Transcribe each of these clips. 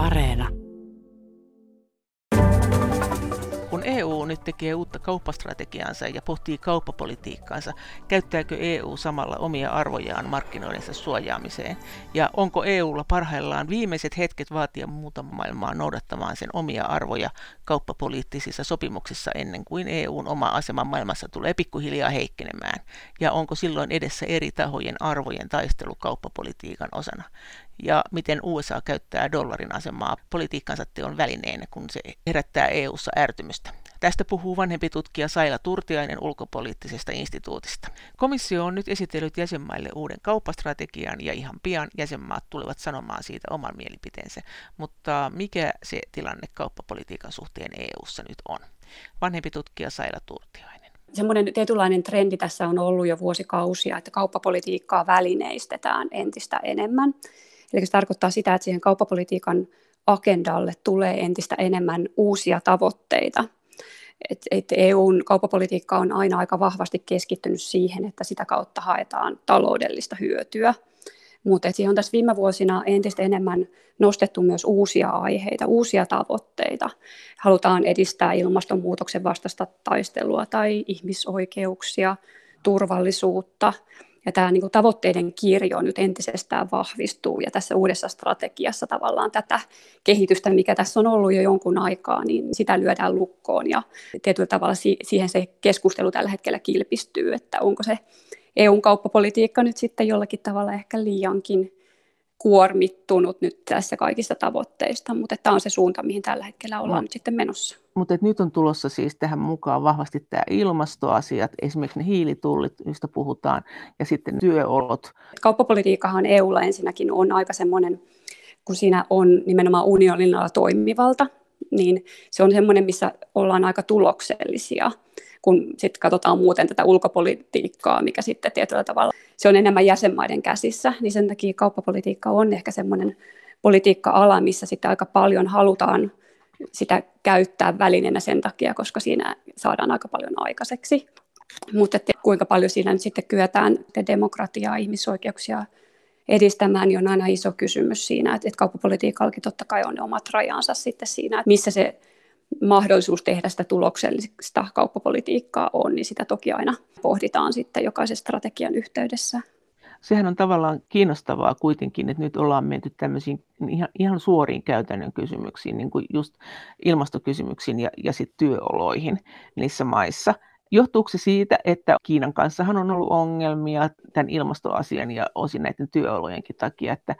Areena. Nyt tekee uutta kauppastrategiaansa ja pohtii kauppapolitiikkaansa, käyttääkö EU samalla omia arvojaan markkinoidensa suojaamiseen? Ja onko EUlla parhaillaan viimeiset hetket vaatia muuta maailmaa noudattamaan sen omia arvoja kauppapoliittisissa sopimuksissa ennen kuin EUn oma asema maailmassa tulee pikkuhiljaa heikkenemään? Ja onko silloin edessä eri tahojen arvojen taistelu kauppapolitiikan osana? ja miten USA käyttää dollarin asemaa politiikkansa teon välineenä, kun se herättää EU:ssa ärtymystä. Tästä puhuu vanhempi tutkija Saila Turtiainen ulkopoliittisesta instituutista. Komissio on nyt esitellyt jäsenmaille uuden kauppastrategian ja ihan pian jäsenmaat tulevat sanomaan siitä oman mielipiteensä. Mutta mikä se tilanne kauppapolitiikan suhteen EU:ssa nyt on? Vanhempi tutkija Saila Turtiainen. Semmoinen tietynlainen trendi tässä on ollut jo vuosikausia, että kauppapolitiikkaa välineistetään entistä enemmän. Eli se tarkoittaa sitä, että siihen kauppapolitiikan agendalle tulee entistä enemmän uusia tavoitteita. Et, et EUn kauppapolitiikka on aina aika vahvasti keskittynyt siihen, että sitä kautta haetaan taloudellista hyötyä. Mutta siihen on tässä viime vuosina entistä enemmän nostettu myös uusia aiheita, uusia tavoitteita. Halutaan edistää ilmastonmuutoksen vastaista taistelua tai ihmisoikeuksia, turvallisuutta – ja tämä niin kuin tavoitteiden kirjo nyt entisestään vahvistuu ja tässä uudessa strategiassa tavallaan tätä kehitystä, mikä tässä on ollut jo jonkun aikaa, niin sitä lyödään lukkoon ja tietyllä tavalla siihen se keskustelu tällä hetkellä kilpistyy, että onko se EUn kauppapolitiikka nyt sitten jollakin tavalla ehkä liiankin kuormittunut nyt tässä kaikista tavoitteista, mutta tämä on se suunta, mihin tällä hetkellä ollaan no. nyt sitten menossa. Mutta nyt on tulossa siis tähän mukaan vahvasti tämä ilmastoasiat, esimerkiksi ne hiilitullit, joista puhutaan, ja sitten työolot. Kauppapolitiikkahan EUlla ensinnäkin on aika semmoinen, kun siinä on nimenomaan unionilla toimivalta, niin se on semmoinen, missä ollaan aika tuloksellisia kun sitten katsotaan muuten tätä ulkopolitiikkaa, mikä sitten tietyllä tavalla se on enemmän jäsenmaiden käsissä, niin sen takia kauppapolitiikka on ehkä semmoinen politiikka-ala, missä sitten aika paljon halutaan sitä käyttää välineenä sen takia, koska siinä saadaan aika paljon aikaiseksi. Mutta kuinka paljon siinä nyt sitten kyetään demokratiaa, ihmisoikeuksia edistämään, niin on aina iso kysymys siinä, että, että kauppapolitiikallakin totta kai on ne omat rajansa sitten siinä, että missä se mahdollisuus tehdä sitä tuloksellista kauppapolitiikkaa on, niin sitä toki aina pohditaan sitten jokaisen strategian yhteydessä. Sehän on tavallaan kiinnostavaa kuitenkin, että nyt ollaan menty tämmöisiin ihan, ihan suoriin käytännön kysymyksiin, niin kuin just ilmastokysymyksiin ja, ja sitten työoloihin niissä maissa. Johtuuko se siitä, että Kiinan kanssahan on ollut ongelmia tämän ilmastoasian ja osin näiden työolojenkin takia, että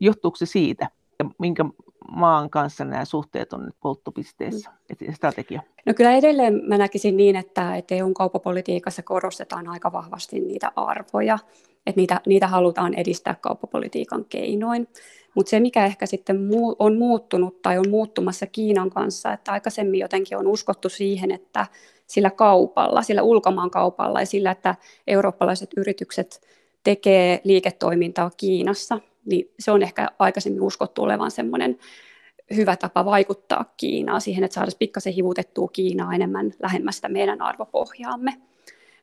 johtuuko se siitä, ja minkä maan kanssa nämä suhteet on nyt polttopisteessä, mm. strategia? No kyllä edelleen mä näkisin niin, että, että EUn kauppapolitiikassa korostetaan aika vahvasti niitä arvoja, että niitä, niitä halutaan edistää kauppapolitiikan keinoin. Mutta se, mikä ehkä sitten on muuttunut tai on muuttumassa Kiinan kanssa, että aikaisemmin jotenkin on uskottu siihen, että sillä kaupalla, sillä ulkomaan kaupalla ja sillä, että eurooppalaiset yritykset tekee liiketoimintaa Kiinassa, niin se on ehkä aikaisemmin uskottu olevan semmoinen hyvä tapa vaikuttaa Kiinaan siihen, että saataisiin pikkasen hivutettua Kiinaa enemmän lähemmästä meidän arvopohjaamme.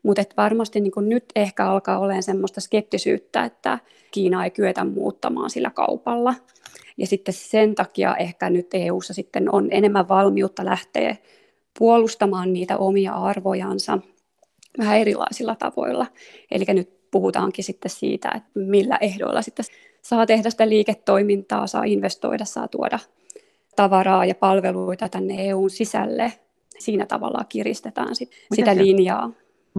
Mutta varmasti niin nyt ehkä alkaa olemaan semmoista skeptisyyttä, että Kiina ei kyetä muuttamaan sillä kaupalla. Ja sitten sen takia ehkä nyt EU:ssa sitten on enemmän valmiutta lähteä puolustamaan niitä omia arvojansa vähän erilaisilla tavoilla. Eli nyt puhutaankin sitten siitä, että millä ehdoilla sitten saa tehdä sitä liiketoimintaa, saa investoida, saa tuoda tavaraa ja palveluita tänne EUn sisälle. Siinä tavalla kiristetään sit mitä sitä sieltä, linjaa.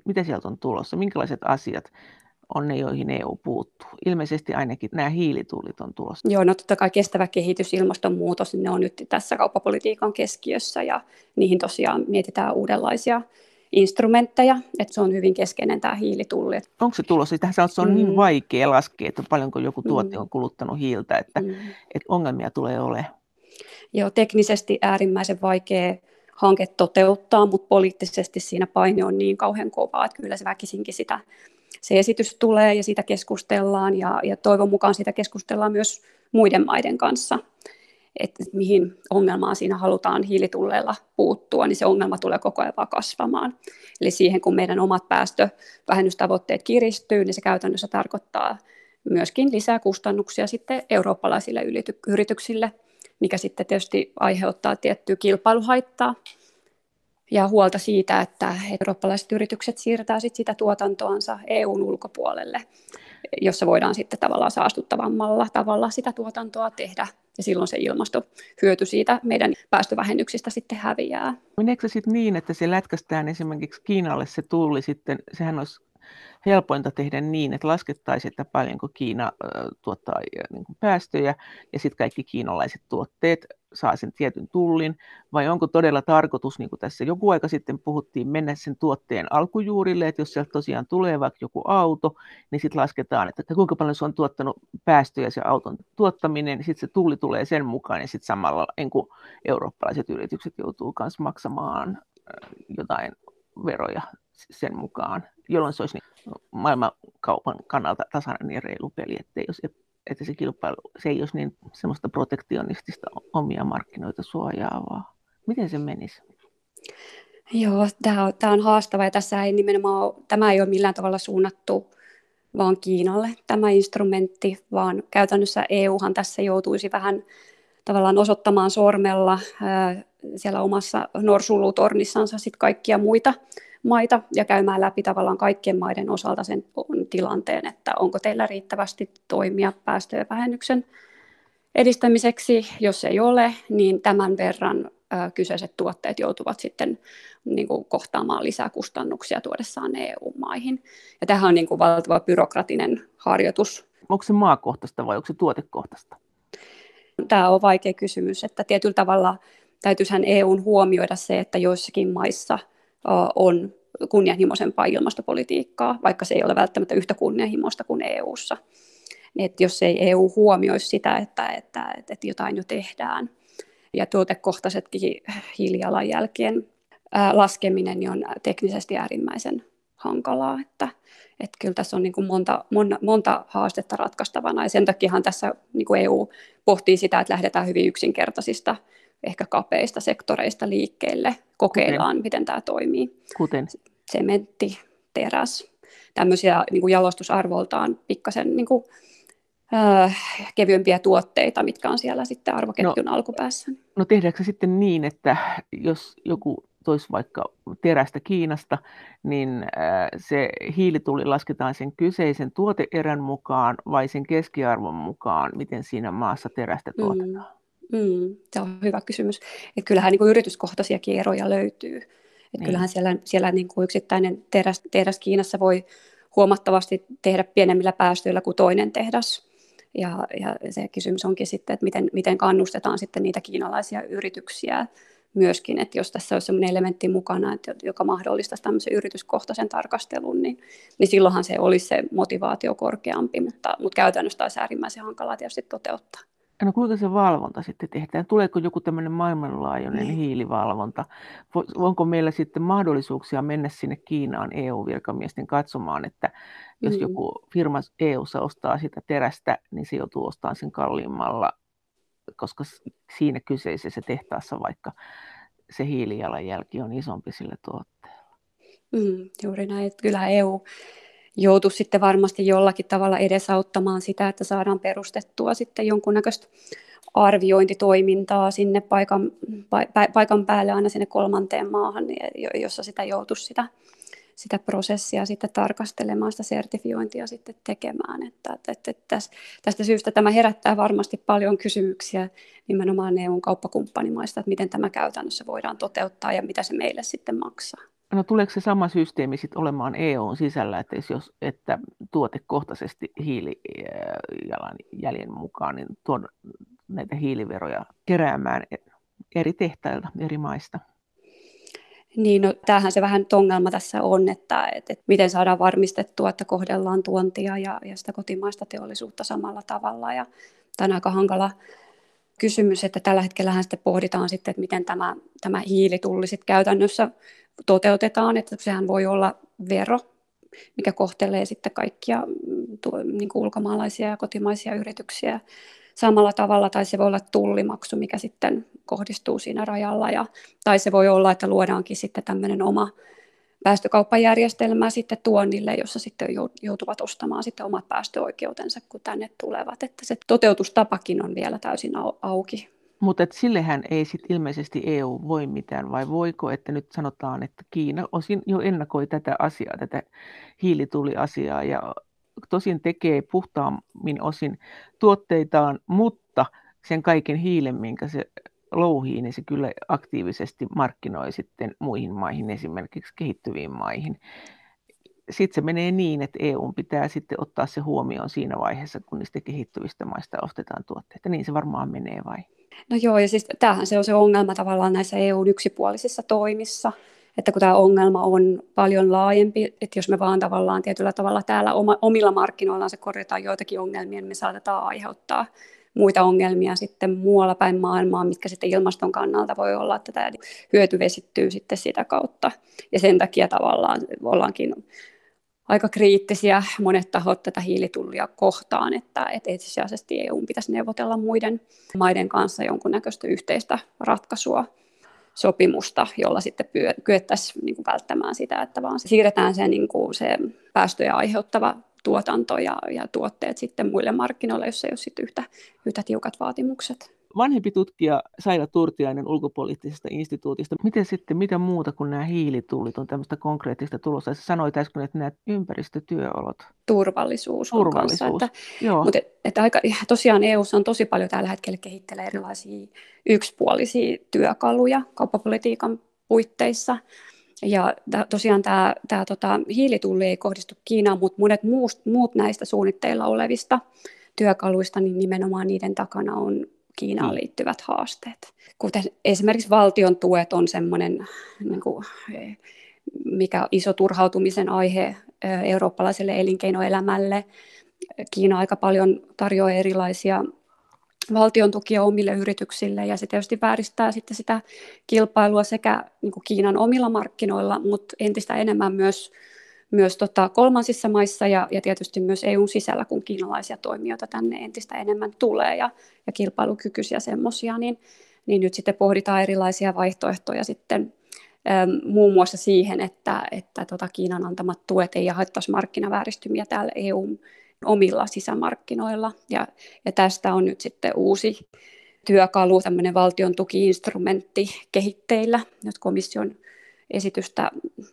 Mitä sieltä on tulossa? Minkälaiset asiat on ne, joihin EU puuttuu? Ilmeisesti ainakin nämä hiilitullit on tulossa. Joo, no totta kai kestävä kehitys, ilmastonmuutos, ne on nyt tässä kauppapolitiikan keskiössä ja niihin tosiaan mietitään uudenlaisia instrumentteja, että se on hyvin keskeinen tämä hiilitulli. Onko se tulossa? Tähän se on niin mm. niin vaikea laskea, että paljonko joku tuote mm. on kuluttanut hiiltä, että, mm. että ongelmia tulee olemaan. Joo, teknisesti äärimmäisen vaikea hanke toteuttaa, mutta poliittisesti siinä paine on niin kauhean kovaa, että kyllä se väkisinkin sitä, se esitys tulee ja siitä keskustellaan ja, ja toivon mukaan siitä keskustellaan myös muiden maiden kanssa että mihin ongelmaan siinä halutaan hiilitulleilla puuttua, niin se ongelma tulee koko ajan vaan kasvamaan. Eli siihen, kun meidän omat päästövähennystavoitteet kiristyy, niin se käytännössä tarkoittaa myöskin lisää kustannuksia sitten eurooppalaisille yrityksille, mikä sitten tietysti aiheuttaa tiettyä kilpailuhaittaa ja huolta siitä, että eurooppalaiset yritykset siirtää sit sitä tuotantoansa EUn ulkopuolelle, jossa voidaan sitten tavallaan saastuttavammalla tavalla sitä tuotantoa tehdä, ja silloin se ilmastohyöty siitä meidän päästövähennyksistä sitten häviää. Meneekö se sitten niin, että se lätkästään esimerkiksi Kiinalle se tulli sitten, sehän olisi helpointa tehdä niin, että laskettaisiin, että paljonko Kiina tuottaa niin kuin päästöjä ja sitten kaikki kiinalaiset tuotteet saa sen tietyn tullin, vai onko todella tarkoitus, niin kuin tässä joku aika sitten puhuttiin, mennä sen tuotteen alkujuurille, että jos sieltä tosiaan tulee vaikka joku auto, niin sitten lasketaan, että kuinka paljon se on tuottanut päästöjä se auton tuottaminen, niin sitten se tulli tulee sen mukaan, ja sitten samalla niin kuin eurooppalaiset yritykset joutuu myös maksamaan jotain veroja sen mukaan, jolloin se olisi niin maailmankaupan kannalta tasainen ja reilu peli, ettei jos että se kilpailu, se ei olisi niin semmoista protektionistista omia markkinoita suojaavaa. Miten se menisi? Joo, tämä on, tämä on haastava ja tässä ei nimenomaan ole, tämä ei ole millään tavalla suunnattu vaan Kiinalle tämä instrumentti, vaan käytännössä EUhan tässä joutuisi vähän tavallaan osoittamaan sormella siellä omassa norsulutornissansa sit kaikkia muita maita ja käymään läpi tavallaan kaikkien maiden osalta sen tilanteen, että onko teillä riittävästi toimia päästöjen vähennyksen edistämiseksi. Jos ei ole, niin tämän verran kyseiset tuotteet joutuvat sitten niin kuin kohtaamaan lisää kustannuksia tuodessaan EU-maihin. Ja tähän on niin kuin valtava byrokratinen harjoitus. Onko se maakohtaista vai onko se tuotekohtaista? Tämä on vaikea kysymys, että tietyllä tavalla täytyisihän EUn huomioida se, että joissakin maissa on kunnianhimoisempaa ilmastopolitiikkaa, vaikka se ei ole välttämättä yhtä kunnianhimoista kuin EUssa. Että jos ei EU huomioisi sitä, että, että, että, että jotain jo tehdään, ja tuotekohtaisetkin hiilijalanjälkien laskeminen niin on teknisesti äärimmäisen hankalaa, että, että kyllä tässä on niin kuin monta, monta, monta haastetta ratkaistavana, ja sen takiahan tässä niin kuin EU pohtii sitä, että lähdetään hyvin yksinkertaisista ehkä kapeista sektoreista liikkeelle, kokeillaan, Kuten? miten tämä toimii. Kuten? Sementti, teräs, tämmöisiä niin kuin jalostusarvoltaan pikkasen niin kuin, äh, kevyempiä tuotteita, mitkä on siellä sitten arvoketjun no, alkupäässä. No tehdäänkö se sitten niin, että jos joku toisi vaikka terästä Kiinasta, niin äh, se hiilituli lasketaan sen kyseisen tuoteerän mukaan vai sen keskiarvon mukaan, miten siinä maassa terästä mm. tuotetaan? Mm. Mm, se on hyvä kysymys. Et kyllähän niin kuin yrityskohtaisiakin eroja löytyy. Et niin. Kyllähän siellä, siellä niin kuin yksittäinen tehdas, tehdas Kiinassa voi huomattavasti tehdä pienemmillä päästöillä kuin toinen tehdas. Ja, ja se kysymys onkin sitten, että miten, miten kannustetaan sitten niitä kiinalaisia yrityksiä myöskin, että jos tässä olisi sellainen elementti mukana, että, joka mahdollistaisi tämmöisen yrityskohtaisen tarkastelun, niin, niin silloinhan se olisi se motivaatio korkeampi, mutta, mutta käytännössä olisi äärimmäisen hankalaa tietysti toteuttaa. No kuinka se valvonta sitten tehdään? Tuleeko joku tämmöinen maailmanlaajuinen niin. hiilivalvonta? Onko meillä sitten mahdollisuuksia mennä sinne Kiinaan EU-virkamiesten katsomaan, että jos mm. joku firma EUssa ostaa sitä terästä, niin se joutuu ostamaan sen kalliimmalla, koska siinä kyseisessä tehtaassa vaikka se hiilijalanjälki on isompi sille tuotteella. Mm, juuri näin. Kyllä EU joutu sitten varmasti jollakin tavalla edesauttamaan sitä, että saadaan perustettua sitten jonkunnäköistä arviointitoimintaa sinne paikan, paikan päälle aina sinne kolmanteen maahan, jossa sitä joutuisi sitä, sitä prosessia sitten tarkastelemaan, sitä sertifiointia sitten tekemään. Että, että, että tästä syystä tämä herättää varmasti paljon kysymyksiä nimenomaan EUn kauppakumppanimaista, että miten tämä käytännössä voidaan toteuttaa ja mitä se meille sitten maksaa. No tuleeko se sama systeemi sitten olemaan EUn sisällä, että jos että tuotekohtaisesti hiilijalanjäljen mukaan niin tuon näitä hiiliveroja keräämään eri tehtailta, eri maista? Niin, no, tämähän se vähän ongelma tässä on, että, että, että miten saadaan varmistettua, että kohdellaan tuontia ja, ja sitä kotimaista teollisuutta samalla tavalla. Ja tämä on aika hankala kysymys, että tällä hetkellä sitten pohditaan sitten, että miten tämä, tämä hiilitulli sitten käytännössä toteutetaan, että sehän voi olla vero, mikä kohtelee sitten kaikkia mm, niin kuin ulkomaalaisia ja kotimaisia yrityksiä samalla tavalla, tai se voi olla tullimaksu, mikä sitten kohdistuu siinä rajalla, ja, tai se voi olla, että luodaankin sitten tämmöinen oma päästökauppajärjestelmä sitten tuonnille, jossa sitten joutuvat ostamaan sitten omat päästöoikeutensa, kun tänne tulevat, että se toteutustapakin on vielä täysin auki. Mutta sillehän ei sit ilmeisesti EU voi mitään, vai voiko, että nyt sanotaan, että Kiina osin jo ennakoi tätä asiaa, tätä hiilituliasiaa, ja tosin tekee puhtaammin osin tuotteitaan, mutta sen kaiken hiilen, minkä se louhii, niin se kyllä aktiivisesti markkinoi sitten muihin maihin, esimerkiksi kehittyviin maihin. Sitten se menee niin, että EU pitää sitten ottaa se huomioon siinä vaiheessa, kun niistä kehittyvistä maista ostetaan tuotteita. Niin se varmaan menee vai? No joo, ja siis tämähän se on se ongelma tavallaan näissä EUn yksipuolisissa toimissa, että kun tämä ongelma on paljon laajempi, että jos me vaan tavallaan tietyllä tavalla täällä omilla markkinoillaan se korjataan joitakin ongelmia, niin me saatetaan aiheuttaa muita ongelmia sitten muualla päin maailmaa, mitkä sitten ilmaston kannalta voi olla, että tämä hyöty vesittyy sitten sitä kautta. Ja sen takia tavallaan ollaankin aika kriittisiä monet tahot tätä hiilitullia kohtaan, että, että ensisijaisesti EU pitäisi neuvotella muiden maiden kanssa jonkunnäköistä yhteistä ratkaisua sopimusta, jolla sitten kyettäisiin niin välttämään sitä, että vaan siirretään se, niin kuin se päästöjä aiheuttava tuotanto ja, ja tuotteet sitten muille markkinoille, jos ei ole sitten yhtä, yhtä tiukat vaatimukset vanhempi tutkija Saila Turtiainen ulkopoliittisesta instituutista. Miten sitten, mitä muuta kuin nämä hiilitullit on tämmöistä konkreettista tulossa? Sä sanoit äsken, että nämä ympäristötyöolot. Turvallisuus. Turvallisuus, kanssa, että, Joo. Mutta että aika, tosiaan EU on tosi paljon tällä hetkellä kehittelee erilaisia yksipuolisia työkaluja kauppapolitiikan puitteissa. Ja tosiaan tämä, tämä tota, hiilitulli ei kohdistu Kiinaan, mutta monet muut, muut näistä suunnitteilla olevista työkaluista, niin nimenomaan niiden takana on Kiinaan mm. liittyvät haasteet. Kuten esimerkiksi valtion tuet on semmoinen, niin kuin, mikä on iso turhautumisen aihe eurooppalaiselle elinkeinoelämälle. Kiina aika paljon tarjoaa erilaisia valtion tukia omille yrityksille ja se tietysti vääristää sitten sitä kilpailua sekä niin kuin Kiinan omilla markkinoilla, mutta entistä enemmän myös myös tota kolmansissa maissa ja, ja tietysti myös EUn sisällä, kun kiinalaisia toimijoita tänne entistä enemmän tulee ja, ja kilpailukykyisiä semmoisia, niin, niin nyt sitten pohditaan erilaisia vaihtoehtoja sitten äm, muun muassa siihen, että, että tota Kiinan antamat tuet ei haittaisi markkinavääristymiä täällä EUn omilla sisämarkkinoilla. Ja, ja tästä on nyt sitten uusi työkalu, tämmöinen valtion tukiinstrumentti kehitteillä, nyt komission esitystä,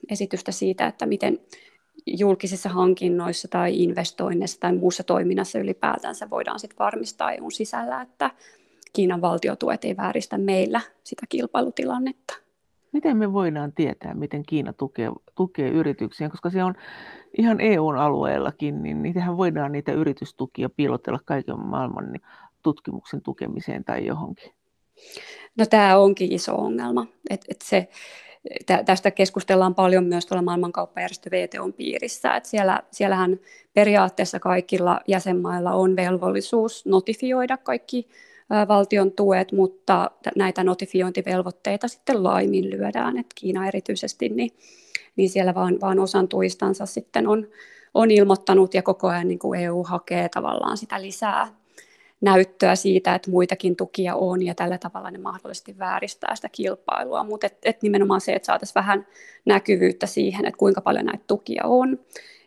esitystä siitä, että miten julkisissa hankinnoissa tai investoinneissa tai muussa toiminnassa ylipäätänsä voidaan sit varmistaa EUn sisällä, että Kiinan valtiotuet ei vääristä meillä sitä kilpailutilannetta. Miten me voidaan tietää, miten Kiina tukee, tukee yrityksiä, koska se on ihan EUn alueellakin, niin niitähän voidaan niitä yritystukia piilotella kaiken maailman niin tutkimuksen tukemiseen tai johonkin. No tämä onkin iso ongelma, että et se, tästä keskustellaan paljon myös tuolla maailmankauppajärjestö VTOn piirissä. Että siellä, siellähän periaatteessa kaikilla jäsenmailla on velvollisuus notifioida kaikki valtion tuet, mutta näitä notifiointivelvoitteita sitten laiminlyödään. Että Kiina erityisesti, niin, niin siellä vaan, vaan osan tuistansa sitten on, on ilmoittanut ja koko ajan niin kuin EU hakee tavallaan sitä lisää näyttöä siitä, että muitakin tukia on ja tällä tavalla ne mahdollisesti vääristää sitä kilpailua, mutta et, et nimenomaan se, että saataisiin vähän näkyvyyttä siihen, että kuinka paljon näitä tukia on.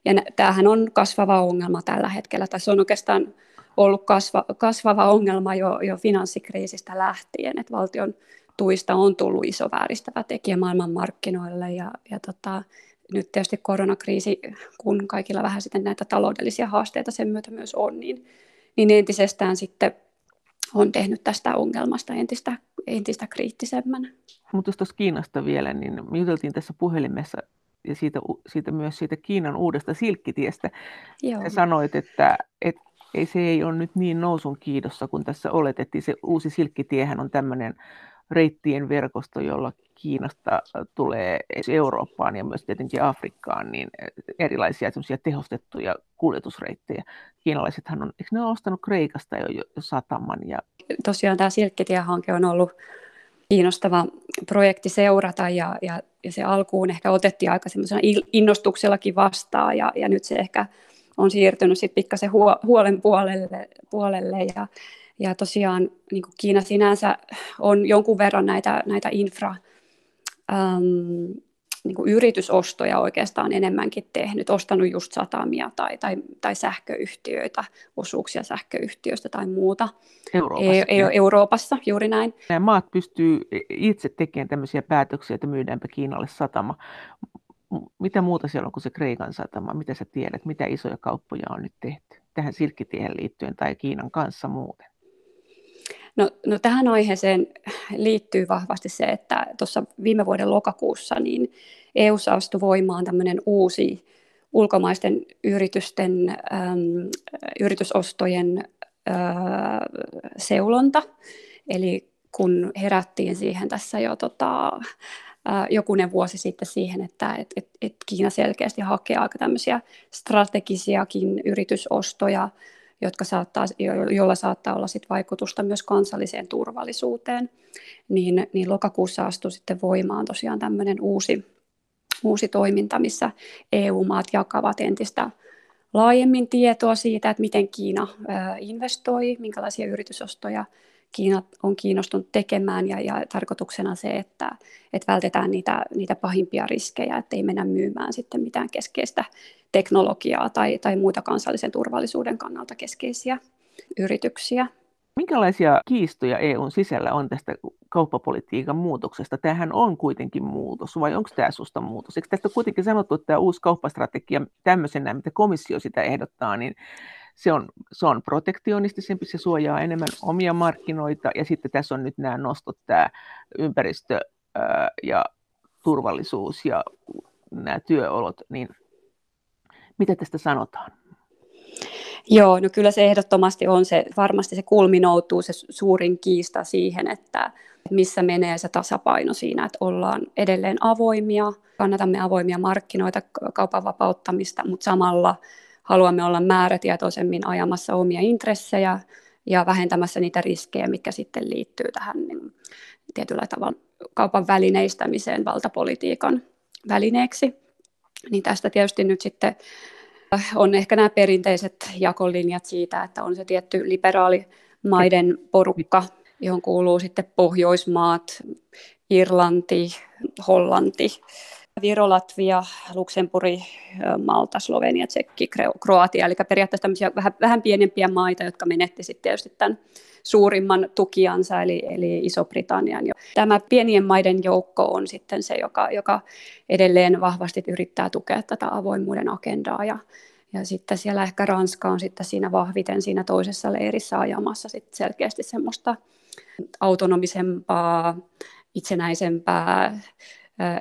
Ja tämähän on kasvava ongelma tällä hetkellä, tai se on oikeastaan ollut kasva, kasvava ongelma jo, jo finanssikriisistä lähtien, että valtion tuista on tullut iso vääristävä tekijä maailmanmarkkinoille ja, ja tota, nyt tietysti koronakriisi, kun kaikilla vähän sitten näitä taloudellisia haasteita sen myötä myös on, niin niin entisestään sitten on tehnyt tästä ongelmasta entistä, entistä kriittisemmän. Mutta jos tuossa Kiinasta vielä, niin me juteltiin tässä puhelimessa ja siitä, siitä myös siitä Kiinan uudesta silkkitiestä. Joo. Sä sanoit, että, että ei, se ei ole nyt niin nousun kiidossa kuin tässä oletettiin. Se uusi silkkitiehän on tämmöinen reittien verkosto, jolla Kiinasta tulee Eurooppaan ja myös tietenkin Afrikkaan niin erilaisia tehostettuja kuljetusreittejä. Kiinalaisethan on, eikö ne ole ostanut Kreikasta jo, sataman? Ja... Tosiaan tämä Silkkitie-hanke on ollut kiinnostava projekti seurata ja, ja, ja se alkuun ehkä otettiin aika innostuksellakin vastaan ja, ja nyt se ehkä on siirtynyt sitten pikkasen huolen puolelle, puolelle ja, ja tosiaan niin kuin Kiina sinänsä on jonkun verran näitä, näitä infra, äm, niin kuin yritysostoja oikeastaan enemmänkin tehnyt, ostanut just satamia tai, tai, tai sähköyhtiöitä, osuuksia sähköyhtiöistä tai muuta. Euroopassa. E- e- Euroopassa, juuri näin. Nämä maat pystyy itse tekemään tämmöisiä päätöksiä, että myydäänpä Kiinalle satama. Mitä muuta siellä on kuin se Kreikan satama? Mitä sä tiedät? Mitä isoja kauppoja on nyt tehty tähän silkkitiehen liittyen tai Kiinan kanssa muuten? No, no tähän aiheeseen liittyy vahvasti se, että tuossa viime vuoden lokakuussa niin eu astui voimaan tämmöinen uusi ulkomaisten yritysten äm, yritysostojen ä, seulonta. Eli kun herättiin siihen tässä jo tota, jokunen vuosi sitten siihen, että et, et, et Kiina selkeästi hakee aika tämmöisiä strategisiakin yritysostoja jotka saattaa, joilla saattaa olla sit vaikutusta myös kansalliseen turvallisuuteen, niin, niin lokakuussa astui sitten voimaan tosiaan tämmöinen uusi, uusi toiminta, missä EU-maat jakavat entistä laajemmin tietoa siitä, että miten Kiina investoi, minkälaisia yritysostoja Kiina on kiinnostunut tekemään ja, ja tarkoituksena se, että, että vältetään niitä, niitä pahimpia riskejä, että ei mennä myymään sitten mitään keskeistä teknologiaa tai, tai muita kansallisen turvallisuuden kannalta keskeisiä yrityksiä. Minkälaisia kiistoja EUn sisällä on tästä kauppapolitiikan muutoksesta? Tämähän on kuitenkin muutos, vai onko tämä susta muutos? Eikö tästä kuitenkin sanottu, että tämä uusi kauppastrategia tämmöisenä, mitä komissio sitä ehdottaa, niin se on, se on protektionistisempi, se suojaa enemmän omia markkinoita, ja sitten tässä on nyt nämä nostot, tämä ympäristö ää, ja turvallisuus ja nämä työolot, niin mitä tästä sanotaan? Joo, no kyllä se ehdottomasti on se, varmasti se kulminoutuu se suurin kiista siihen, että missä menee se tasapaino siinä, että ollaan edelleen avoimia, kannatamme avoimia markkinoita, kaupan vapauttamista, mutta samalla haluamme olla määrätietoisemmin ajamassa omia intressejä ja vähentämässä niitä riskejä, mitkä sitten liittyy tähän niin tietyllä tavalla kaupan välineistämiseen valtapolitiikan välineeksi. Niin tästä tietysti nyt sitten on ehkä nämä perinteiset jakolinjat siitä, että on se tietty liberaali maiden porukka, johon kuuluu sitten Pohjoismaat, Irlanti, Hollanti, Viro, Latvia, Luxemburg, Malta, Slovenia, Tsekki, Kroatia, eli periaatteessa tämmöisiä vähän, vähän pienempiä maita, jotka menetti sitten tietysti tämän suurimman tukiansa, eli, eli Iso-Britannian. Tämä pienien maiden joukko on sitten se, joka, joka edelleen vahvasti yrittää tukea tätä avoimuuden agendaa, ja, ja sitten siellä ehkä Ranska on sitten siinä vahviten siinä toisessa leirissä ajamassa sitten selkeästi semmoista autonomisempaa, itsenäisempää,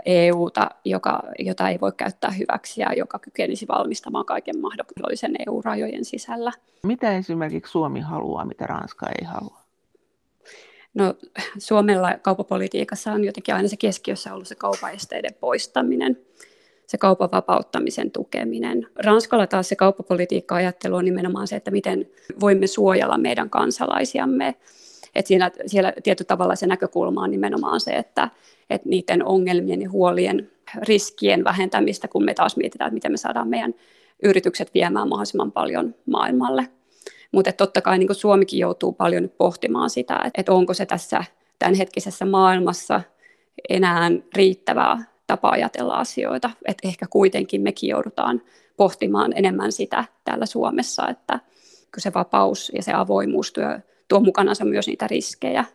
EUta, joka, jota ei voi käyttää hyväksi ja joka kykenisi valmistamaan kaiken mahdollisen EU-rajojen sisällä. Mitä esimerkiksi Suomi haluaa, mitä Ranska ei halua? No, Suomella kaupapolitiikassa on jotenkin aina se keskiössä ollut se kaupaesteiden poistaminen, se kaupan vapauttamisen tukeminen. Ranskalla taas se kauppapolitiikka-ajattelu on nimenomaan se, että miten voimme suojella meidän kansalaisiamme. Et siinä, siellä tietyllä tavalla se näkökulma on nimenomaan se, että että niiden ongelmien ja huolien riskien vähentämistä, kun me taas mietitään, että miten me saadaan meidän yritykset viemään mahdollisimman paljon maailmalle. Mutta totta kai niin Suomikin joutuu paljon nyt pohtimaan sitä, että onko se tässä tämänhetkisessä maailmassa enää riittävää tapa ajatella asioita. Että ehkä kuitenkin mekin joudutaan pohtimaan enemmän sitä täällä Suomessa, että se vapaus ja se avoimuus tuo, tuo mukanansa myös niitä riskejä.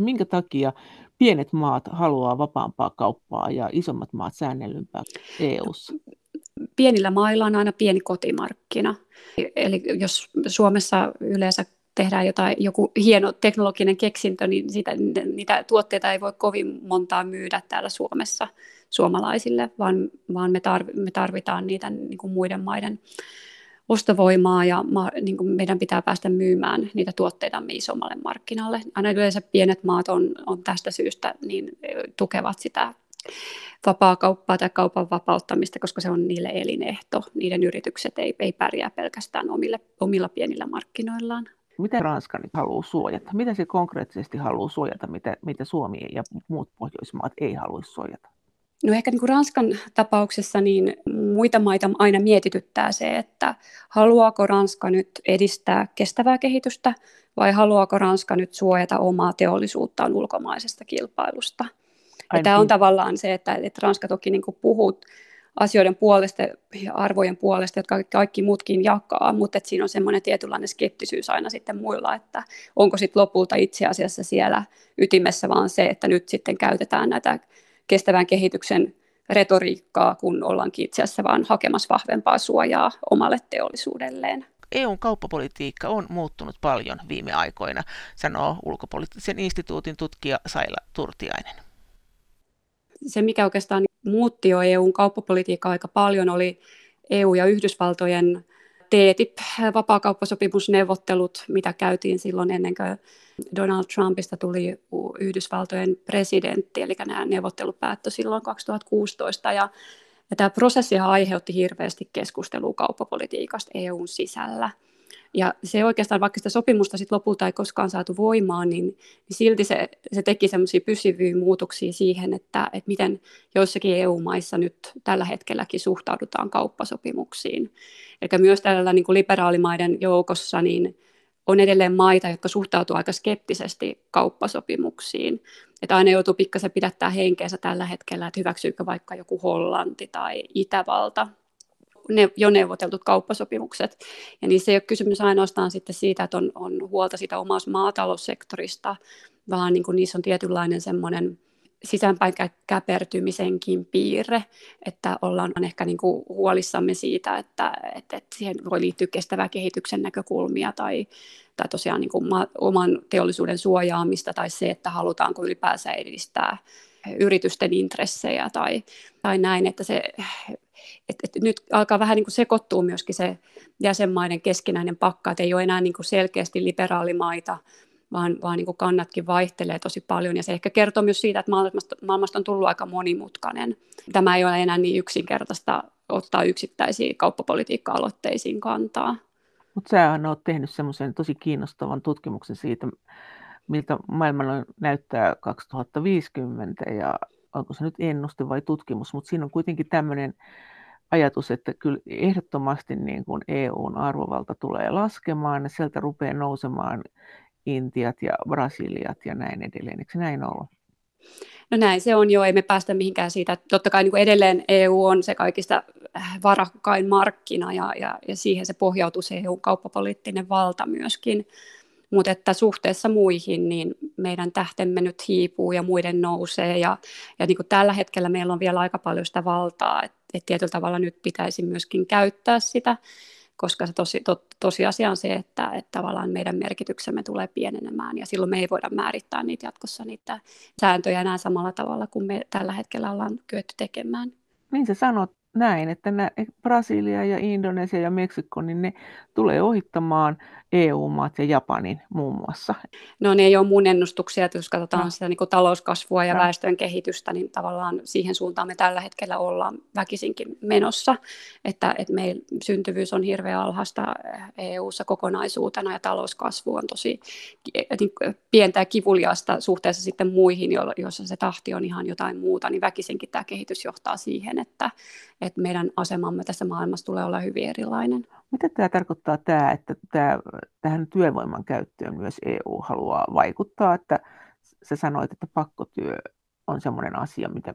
Minkä takia pienet maat haluaa vapaampaa kauppaa ja isommat maat säännellympää EU:ssa? Pienillä mailla on aina pieni kotimarkkina. Eli jos Suomessa yleensä tehdään jotain, joku hieno teknologinen keksintö, niin sitä, niitä tuotteita ei voi kovin montaa myydä täällä Suomessa suomalaisille, vaan, vaan me, tarvitaan niitä niin kuin muiden maiden ostovoimaa ja niin kuin meidän pitää päästä myymään niitä tuotteita isommalle markkinalle. Aina yleensä pienet maat on, on tästä syystä niin tukevat sitä vapaa-kauppaa tai kaupan vapauttamista, koska se on niille elinehto. Niiden yritykset ei, ei pärjää pelkästään omille, omilla pienillä markkinoillaan. Mitä Ranska nyt haluaa suojata? Mitä se konkreettisesti haluaa suojata, mitä, mitä Suomi ja muut Pohjoismaat ei haluaisi suojata? No ehkä niin kuin Ranskan tapauksessa niin muita maita aina mietityttää se, että haluaako Ranska nyt edistää kestävää kehitystä vai haluaako Ranska nyt suojata omaa teollisuuttaan ulkomaisesta kilpailusta. Tämä on tavallaan se, että, että Ranska toki niin puhuu asioiden puolesta ja arvojen puolesta, jotka kaikki muutkin jakaa, mutta että siinä on semmoinen tietynlainen skeptisyys aina sitten muilla, että onko sitten lopulta itse asiassa siellä ytimessä vaan se, että nyt sitten käytetään näitä kestävän kehityksen retoriikkaa, kun ollaankin itse asiassa vaan hakemassa vahvempaa suojaa omalle teollisuudelleen. EUn kauppapolitiikka on muuttunut paljon viime aikoina, sanoo ulkopoliittisen instituutin tutkija Saila Turtiainen. Se, mikä oikeastaan muutti jo EUn kauppapolitiikkaa aika paljon, oli EU ja Yhdysvaltojen TTIP, vapaakauppasopimusneuvottelut, mitä käytiin silloin ennen kuin Donald Trumpista tuli Yhdysvaltojen presidentti, eli nämä neuvottelut päättyi silloin 2016, ja, ja tämä prosessi aiheutti hirveästi keskustelua kauppapolitiikasta EUn sisällä. Ja se oikeastaan, vaikka sitä sopimusta sit lopulta ei koskaan saatu voimaan, niin, niin silti se, se teki semmoisia pysyviä muutoksia siihen, että, että miten joissakin EU-maissa nyt tällä hetkelläkin suhtaudutaan kauppasopimuksiin. Eli myös tällä niin kuin liberaalimaiden joukossa niin on edelleen maita, jotka suhtautuvat aika skeptisesti kauppasopimuksiin. Että aina joutuu pikkasen pidättää henkeensä tällä hetkellä, että hyväksyykö vaikka joku Hollanti tai Itävalta ne, jo neuvoteltut kauppasopimukset. Ja se ei ole kysymys ainoastaan sitten siitä, että on, on huolta siitä omasta maataloussektorista, vaan niin kuin niissä on tietynlainen semmoinen sisäänpäin käpertymisenkin piirre, että ollaan ehkä niin kuin huolissamme siitä, että, että, että siihen voi liittyä kestävää kehityksen näkökulmia tai, tai tosiaan niin kuin ma- oman teollisuuden suojaamista tai se, että halutaanko ylipäänsä edistää yritysten intressejä tai, tai näin, että se että, että nyt alkaa vähän niin kuin sekoittua myöskin se jäsenmaiden keskinäinen pakka, että ei ole enää niin kuin selkeästi liberaalimaita, vaan, vaan niin kuin kannatkin vaihtelee tosi paljon. Ja se ehkä kertoo myös siitä, että maailmasta, maailmasta on tullut aika monimutkainen. Tämä ei ole enää niin yksinkertaista ottaa yksittäisiin kauppapolitiikka-aloitteisiin kantaa. Mutta sä olet tehnyt semmoisen tosi kiinnostavan tutkimuksen siitä, miltä maailmalla näyttää 2050 ja onko se nyt ennuste vai tutkimus, mutta siinä on kuitenkin tämmöinen ajatus, että kyllä ehdottomasti niin kuin EUn arvovalta tulee laskemaan ja sieltä rupeaa nousemaan Intiat ja Brasiliat ja näin edelleen. Eikö näin ollut? No näin se on jo, ei me päästä mihinkään siitä. Totta kai niin kuin edelleen EU on se kaikista äh, varakkain markkina ja, ja, ja siihen se pohjautuu se EU-kauppapoliittinen valta myöskin. Mutta että suhteessa muihin, niin meidän tähtemme nyt hiipuu ja muiden nousee. Ja, ja niin kuin tällä hetkellä meillä on vielä aika paljon sitä valtaa, että et tietyllä tavalla nyt pitäisi myöskin käyttää sitä, koska se tosi, to, tosiasia on se, että, että tavallaan meidän merkityksemme tulee pienenemään ja silloin me ei voida määrittää niitä jatkossa niitä sääntöjä enää samalla tavalla kuin me tällä hetkellä ollaan kyetty tekemään. Niin sä sanot näin, että nämä Brasilia ja Indonesia ja Meksiko, niin ne tulee ohittamaan EU-maat ja Japanin muun muassa. No ne ei ole mun ennustuksia, että jos katsotaan no. sitä niin talouskasvua ja no. väestön kehitystä, niin tavallaan siihen suuntaan me tällä hetkellä ollaan väkisinkin menossa, että, että meillä syntyvyys on hirveän alhaista EU-ssa kokonaisuutena ja talouskasvu on tosi niin, pientä ja kivuliasta suhteessa sitten muihin, joissa se tahti on ihan jotain muuta, niin väkisinkin tämä kehitys johtaa siihen, että, että meidän asemamme tässä maailmassa tulee olla hyvin erilainen. Mitä tämä tarkoittaa tämä, että tämä, tähän työvoiman käyttöön myös EU haluaa vaikuttaa, että sä sanoit, että pakkotyö on sellainen asia, mitä,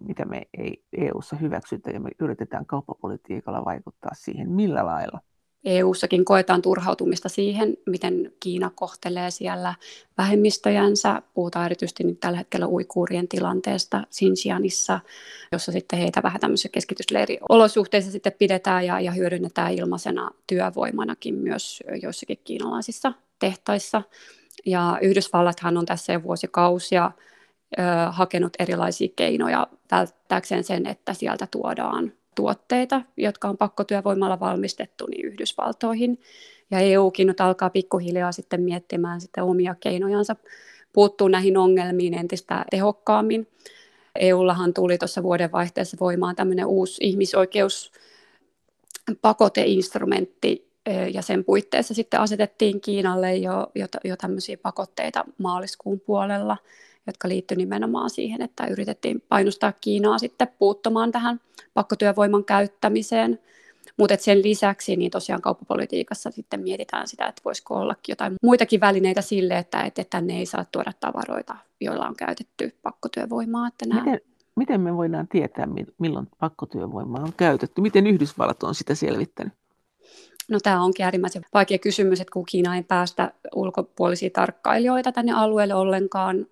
mitä me ei EU:ssa hyväksytä ja me yritetään kauppapolitiikalla vaikuttaa siihen. Millä lailla? EU-sakin koetaan turhautumista siihen, miten Kiina kohtelee siellä vähemmistöjänsä. Puhutaan erityisesti nyt tällä hetkellä uikuurien tilanteesta Xinjiangissa, jossa sitten heitä vähän tämmöisissä keskitysleiriolosuhteissa sitten pidetään ja, ja hyödynnetään ilmaisena työvoimanakin myös joissakin kiinalaisissa tehtaissa. Ja Yhdysvallathan on tässä jo vuosikausia ö, hakenut erilaisia keinoja välttääkseen sen, että sieltä tuodaan tuotteita, jotka on pakkotyövoimalla valmistettu, niin Yhdysvaltoihin. Ja EUkin nyt alkaa pikkuhiljaa sitten miettimään sitten omia keinojansa puuttuu näihin ongelmiin entistä tehokkaammin. EUllahan tuli tuossa vuodenvaihteessa voimaan tämmöinen uusi ihmisoikeus pakoteinstrumentti, ja sen puitteissa sitten asetettiin Kiinalle jo, jo, jo tämmöisiä pakotteita maaliskuun puolella jotka liittyivät nimenomaan siihen, että yritettiin painostaa Kiinaa sitten puuttumaan tähän pakkotyövoiman käyttämiseen. Mutta sen lisäksi niin tosiaan kauppapolitiikassa sitten mietitään sitä, että voisiko ollakin jotain muitakin välineitä sille, että, että tänne ei saa tuoda tavaroita, joilla on käytetty pakkotyövoimaa. Että nämä... miten, miten me voidaan tietää, milloin pakkotyövoimaa on käytetty? Miten Yhdysvallat on sitä selvittänyt? No tämä onkin äärimmäisen vaikea kysymys, että kun Kiina ei päästä ulkopuolisia tarkkailijoita tänne alueelle ollenkaan,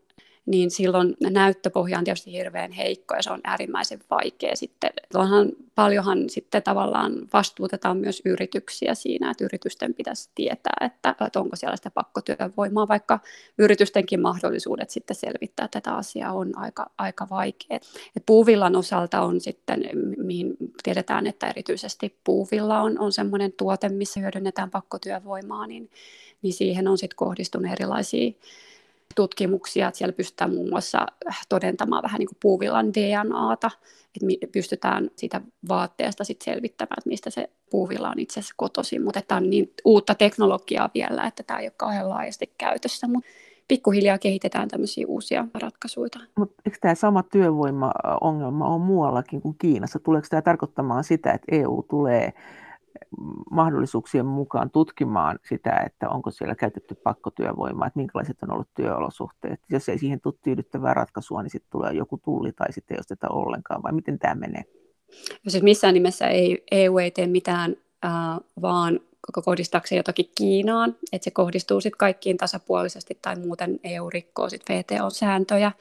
niin silloin näyttöpohja on tietysti hirveän heikko ja se on äärimmäisen vaikea sitten. Onhan, paljonhan sitten tavallaan vastuutetaan myös yrityksiä siinä, että yritysten pitäisi tietää, että, että onko siellä sitä pakkotyövoimaa, vaikka yritystenkin mahdollisuudet sitten selvittää tätä asiaa on aika, aika vaikea. Et puuvillan osalta on sitten, mihin tiedetään, että erityisesti puuvilla on, on sellainen tuote, missä hyödynnetään pakkotyövoimaa, niin, niin siihen on sitten kohdistunut erilaisia tutkimuksia, että siellä pystytään muun muassa todentamaan vähän niin kuin puuvillan DNAta, että pystytään siitä vaatteesta sit selvittämään, että mistä se puuvilla on itse asiassa kotoisin, mutta tämä on niin uutta teknologiaa vielä, että tämä ei ole kauhean laajasti käytössä, mutta pikkuhiljaa kehitetään tämmöisiä uusia ratkaisuja. Mutta eikö tämä sama työvoimaongelma ole muuallakin kuin Kiinassa? Tuleeko tämä tarkoittamaan sitä, että EU tulee mahdollisuuksien mukaan tutkimaan sitä, että onko siellä käytetty pakkotyövoimaa, että minkälaiset on ollut työolosuhteet. Jos ei siihen tule tyydyttävää ratkaisua, niin sitten tulee joku tulli tai sitten ei osteta ollenkaan, vai miten tämä menee? No siis missään nimessä ei, EU ei tee mitään, äh, vaan kohdistakseen jotakin Kiinaan, että se kohdistuu sitten kaikkiin tasapuolisesti tai muuten EU rikkoo sitten VTO-sääntöjä.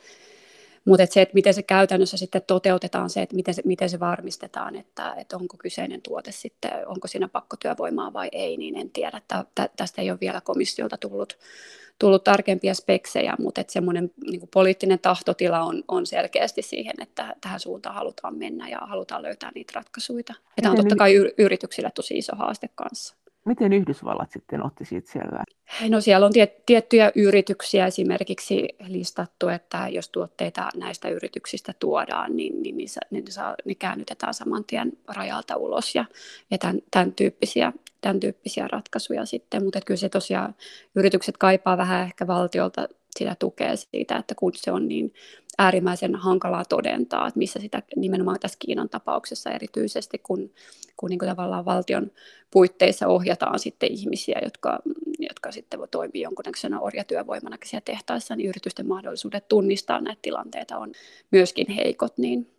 Mutta se, että miten se käytännössä sitten toteutetaan, se, että miten se, miten se varmistetaan, että, että onko kyseinen tuote sitten, onko siinä pakkotyövoimaa vai ei, niin en tiedä. Tä, tästä ei ole vielä komissiolta tullut, tullut tarkempia speksejä, mutta että semmoinen niin poliittinen tahtotila on, on selkeästi siihen, että tähän suuntaan halutaan mennä ja halutaan löytää niitä ratkaisuja. Ja tämä on totta kai yrityksille tosi iso haaste kanssa. Miten Yhdysvallat sitten otti siitä selvää? No siellä on tiet, tiettyjä yrityksiä esimerkiksi listattu, että jos tuotteita näistä yrityksistä tuodaan, niin, niin niissä, niin saa, ne käännytetään saman tien rajalta ulos ja, ja tämän, tämän, tyyppisiä, tämän tyyppisiä ratkaisuja sitten. Mutta kyllä se tosiaan yritykset kaipaa vähän ehkä valtiolta sitä tukea siitä, että kun se on niin äärimmäisen hankalaa todentaa, että missä sitä nimenomaan tässä Kiinan tapauksessa erityisesti, kun, kun niin kuin tavallaan valtion puitteissa ohjataan sitten ihmisiä, jotka, jotka sitten voi toimia jonkunnäköisenä orjatyövoimana siellä tehtaissa, niin yritysten mahdollisuudet tunnistaa näitä tilanteita on myöskin heikot, niin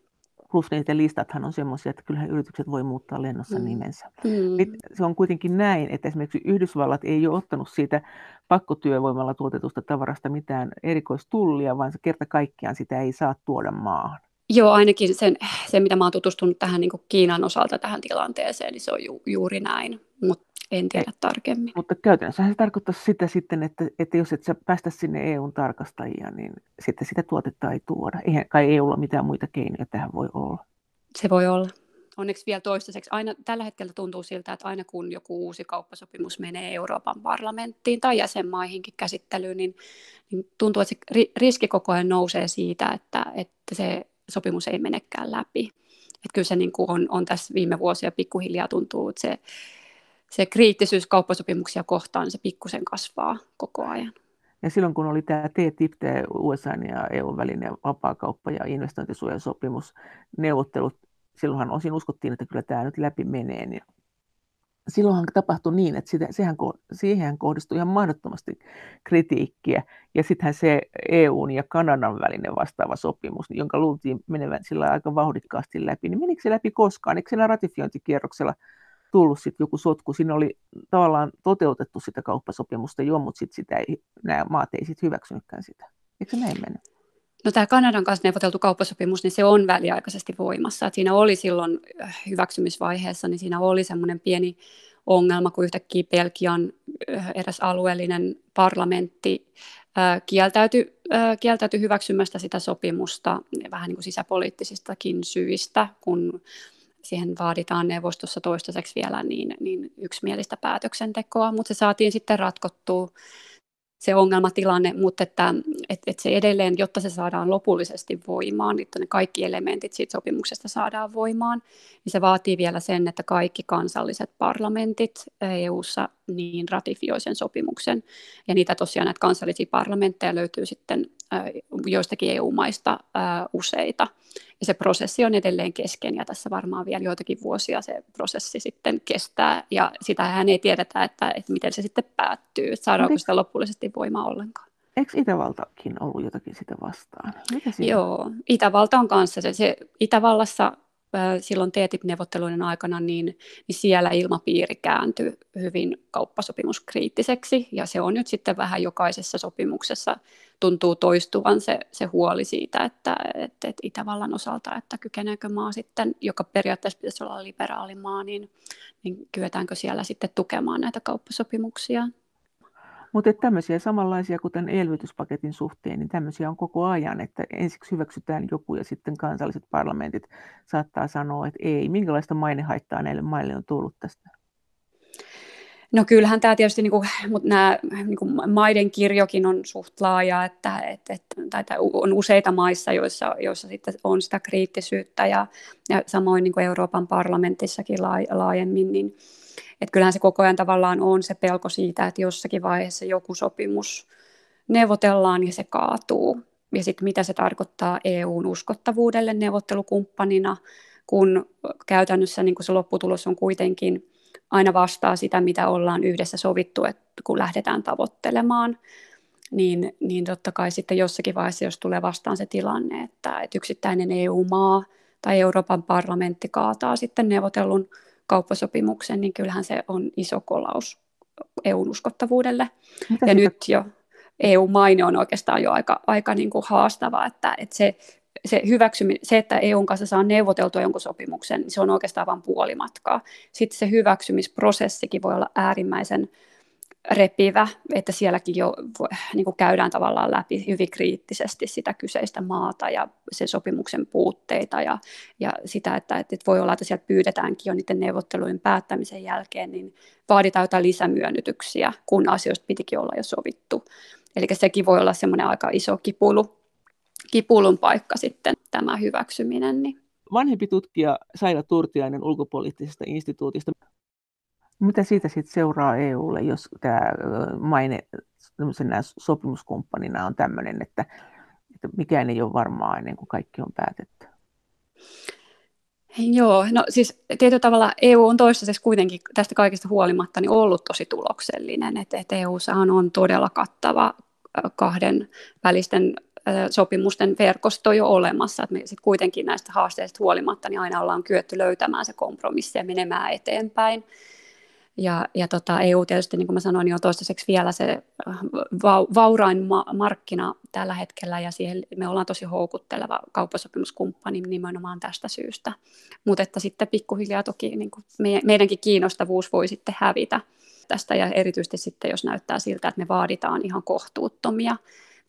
plus niiden listathan on sellaisia, että kyllähän yritykset voi muuttaa lennossa mm. nimensä. Mm. Se on kuitenkin näin, että esimerkiksi Yhdysvallat ei ole ottanut siitä pakkotyövoimalla tuotetusta tavarasta mitään erikoistullia, vaan se kerta kaikkiaan sitä ei saa tuoda maahan. Joo, ainakin sen, se, mitä mä oon tutustunut tähän niin Kiinan osalta tähän tilanteeseen, niin se on ju, juuri näin. Mutta en tiedä Ei, tarkemmin. Mutta käytännössä se tarkoittaa sitä sitten, että, että jos et sä päästä sinne EUn tarkastajia, niin sitten sitä tuotetta ei tuoda. Eihän kai EUlla mitään muita keinoja tähän voi olla. Se voi olla. Onneksi vielä toistaiseksi. Aina, tällä hetkellä tuntuu siltä, että aina kun joku uusi kauppasopimus menee Euroopan parlamenttiin tai jäsenmaihinkin käsittelyyn, niin, niin tuntuu, että se riski koko ajan nousee siitä, että, että se sopimus ei menekään läpi. Että kyllä se niin kuin on, on tässä viime vuosia pikkuhiljaa tuntuu, että se se kriittisyys kauppasopimuksia kohtaan, se pikkusen kasvaa koko ajan. Ja silloin kun oli tämä TTIP, USA ja EUn välinen vapaakauppa- ja investointisuojasopimus, neuvottelut, silloinhan osin uskottiin, että kyllä tämä nyt läpi menee. Niin silloinhan tapahtui niin, että sitä, sehän, siihen kohdistui ihan mahdottomasti kritiikkiä. Ja sittenhän se EUn ja Kanadan välinen vastaava sopimus, jonka luultiin menevän sillä aika vauhdikkaasti läpi, niin menikö se läpi koskaan? Eikö siellä ratifiointikierroksella tullut sitten joku sotku. Siinä oli tavallaan toteutettu sitä kauppasopimusta jo, mutta sit sitä ei, nämä maat ei sitten hyväksynytkään sitä. Eikö näin mennyt? No tämä Kanadan kanssa neuvoteltu kauppasopimus, niin se on väliaikaisesti voimassa. Et siinä oli silloin äh, hyväksymisvaiheessa, niin siinä oli semmoinen pieni ongelma, kun yhtäkkiä Belgian äh, eräs alueellinen parlamentti äh, kieltäytyi, kieltäytyi hyväksymästä sitä sopimusta vähän niin kuin sisäpoliittisistakin syistä, kun siihen vaaditaan neuvostossa toistaiseksi vielä niin, niin yksimielistä päätöksentekoa, mutta se saatiin sitten ratkottua se ongelmatilanne, mutta että, että, että se edelleen, jotta se saadaan lopullisesti voimaan, että ne kaikki elementit siitä sopimuksesta saadaan voimaan, niin se vaatii vielä sen, että kaikki kansalliset parlamentit EU-ssa niin ratifioi sen sopimuksen. Ja niitä tosiaan näitä kansallisia parlamentteja löytyy sitten joistakin EU-maista useita. Ja se prosessi on edelleen kesken ja tässä varmaan vielä joitakin vuosia se prosessi sitten kestää ja sitä hän ei tiedetä, että, että miten se sitten päättyy, että saadaanko sitä lopullisesti voimaa ollenkaan. Eikö Itävaltakin ollut jotakin sitä vastaan? Mitä Joo, Itävalta on kanssa. Se, se Itävallassa silloin TTIP-neuvotteluiden aikana, niin, niin siellä ilmapiiri kääntyi hyvin kauppasopimuskriittiseksi, ja se on nyt sitten vähän jokaisessa sopimuksessa tuntuu toistuvan se, se huoli siitä, että, että, että Itävallan osalta, että kykeneekö maa sitten, joka periaatteessa pitäisi olla liberaali maa, niin, niin kyetäänkö siellä sitten tukemaan näitä kauppasopimuksia. Mutta tämmöisiä samanlaisia kuten elvytyspaketin suhteen, niin tämmöisiä on koko ajan, että ensiksi hyväksytään joku ja sitten kansalliset parlamentit saattaa sanoa, että ei. Minkälaista mainehaittaa näille maille on tullut tästä? No kyllähän tämä tietysti, niin kuin, mutta nämä niin kuin maiden kirjokin on suht laaja, että, että, että tai on useita maissa, joissa, joissa sitten on sitä kriittisyyttä ja, ja samoin niin kuin Euroopan parlamentissakin laajemmin, niin, että kyllähän se koko ajan tavallaan on se pelko siitä, että jossakin vaiheessa joku sopimus neuvotellaan ja se kaatuu. Ja sitten mitä se tarkoittaa EUn uskottavuudelle neuvottelukumppanina, kun käytännössä niin kun se lopputulos on kuitenkin aina vastaa sitä, mitä ollaan yhdessä sovittu, että kun lähdetään tavoittelemaan, niin, niin totta kai sitten jossakin vaiheessa, jos tulee vastaan se tilanne, että, että yksittäinen EU-maa tai Euroopan parlamentti kaataa sitten neuvotellun kauppasopimuksen, niin kyllähän se on iso kolaus EUn uskottavuudelle. Mitä ja sitä? nyt jo EU-maine on oikeastaan jo aika, aika niin kuin haastava, että, että se, se, hyväksymi, se, että EUn kanssa saa neuvoteltua jonkun sopimuksen, niin se on oikeastaan vain puolimatkaa. Sitten se hyväksymisprosessikin voi olla äärimmäisen repivä, että sielläkin jo niin kuin käydään tavallaan läpi hyvin kriittisesti sitä kyseistä maata ja sen sopimuksen puutteita ja, ja sitä, että, että voi olla, että sieltä pyydetäänkin jo niiden neuvottelujen päättämisen jälkeen, niin vaaditaan jotain lisämyönnytyksiä, kun asioista pitikin olla jo sovittu. Eli sekin voi olla semmoinen aika iso kipulu, kipulun paikka sitten tämä hyväksyminen. Niin. Vanhempi tutkija Saila Turtiainen ulkopoliittisesta instituutista mitä siitä sitten seuraa EUlle, jos tämä maine sopimuskumppanina on tämmöinen, että, että mikään ei ole varmaa ennen kuin kaikki on päätetty? Joo, no siis tietyllä tavalla EU on toistaiseksi kuitenkin tästä kaikesta huolimatta niin ollut tosi tuloksellinen, että, että EUssahan on todella kattava kahden välisten sopimusten verkosto jo olemassa, että me sit kuitenkin näistä haasteista huolimatta niin aina ollaan kyetty löytämään se kompromissi ja menemään eteenpäin. Ja, ja tota, EU tietysti, niin kuin mä sanoin, niin on toistaiseksi vielä se äh, va- vaurain ma- markkina tällä hetkellä, ja siihen me ollaan tosi houkutteleva kauppasopimuskumppani nimenomaan tästä syystä. Mutta että sitten pikkuhiljaa toki niin kuin me, meidänkin kiinnostavuus voi sitten hävitä tästä, ja erityisesti sitten, jos näyttää siltä, että me vaaditaan ihan kohtuuttomia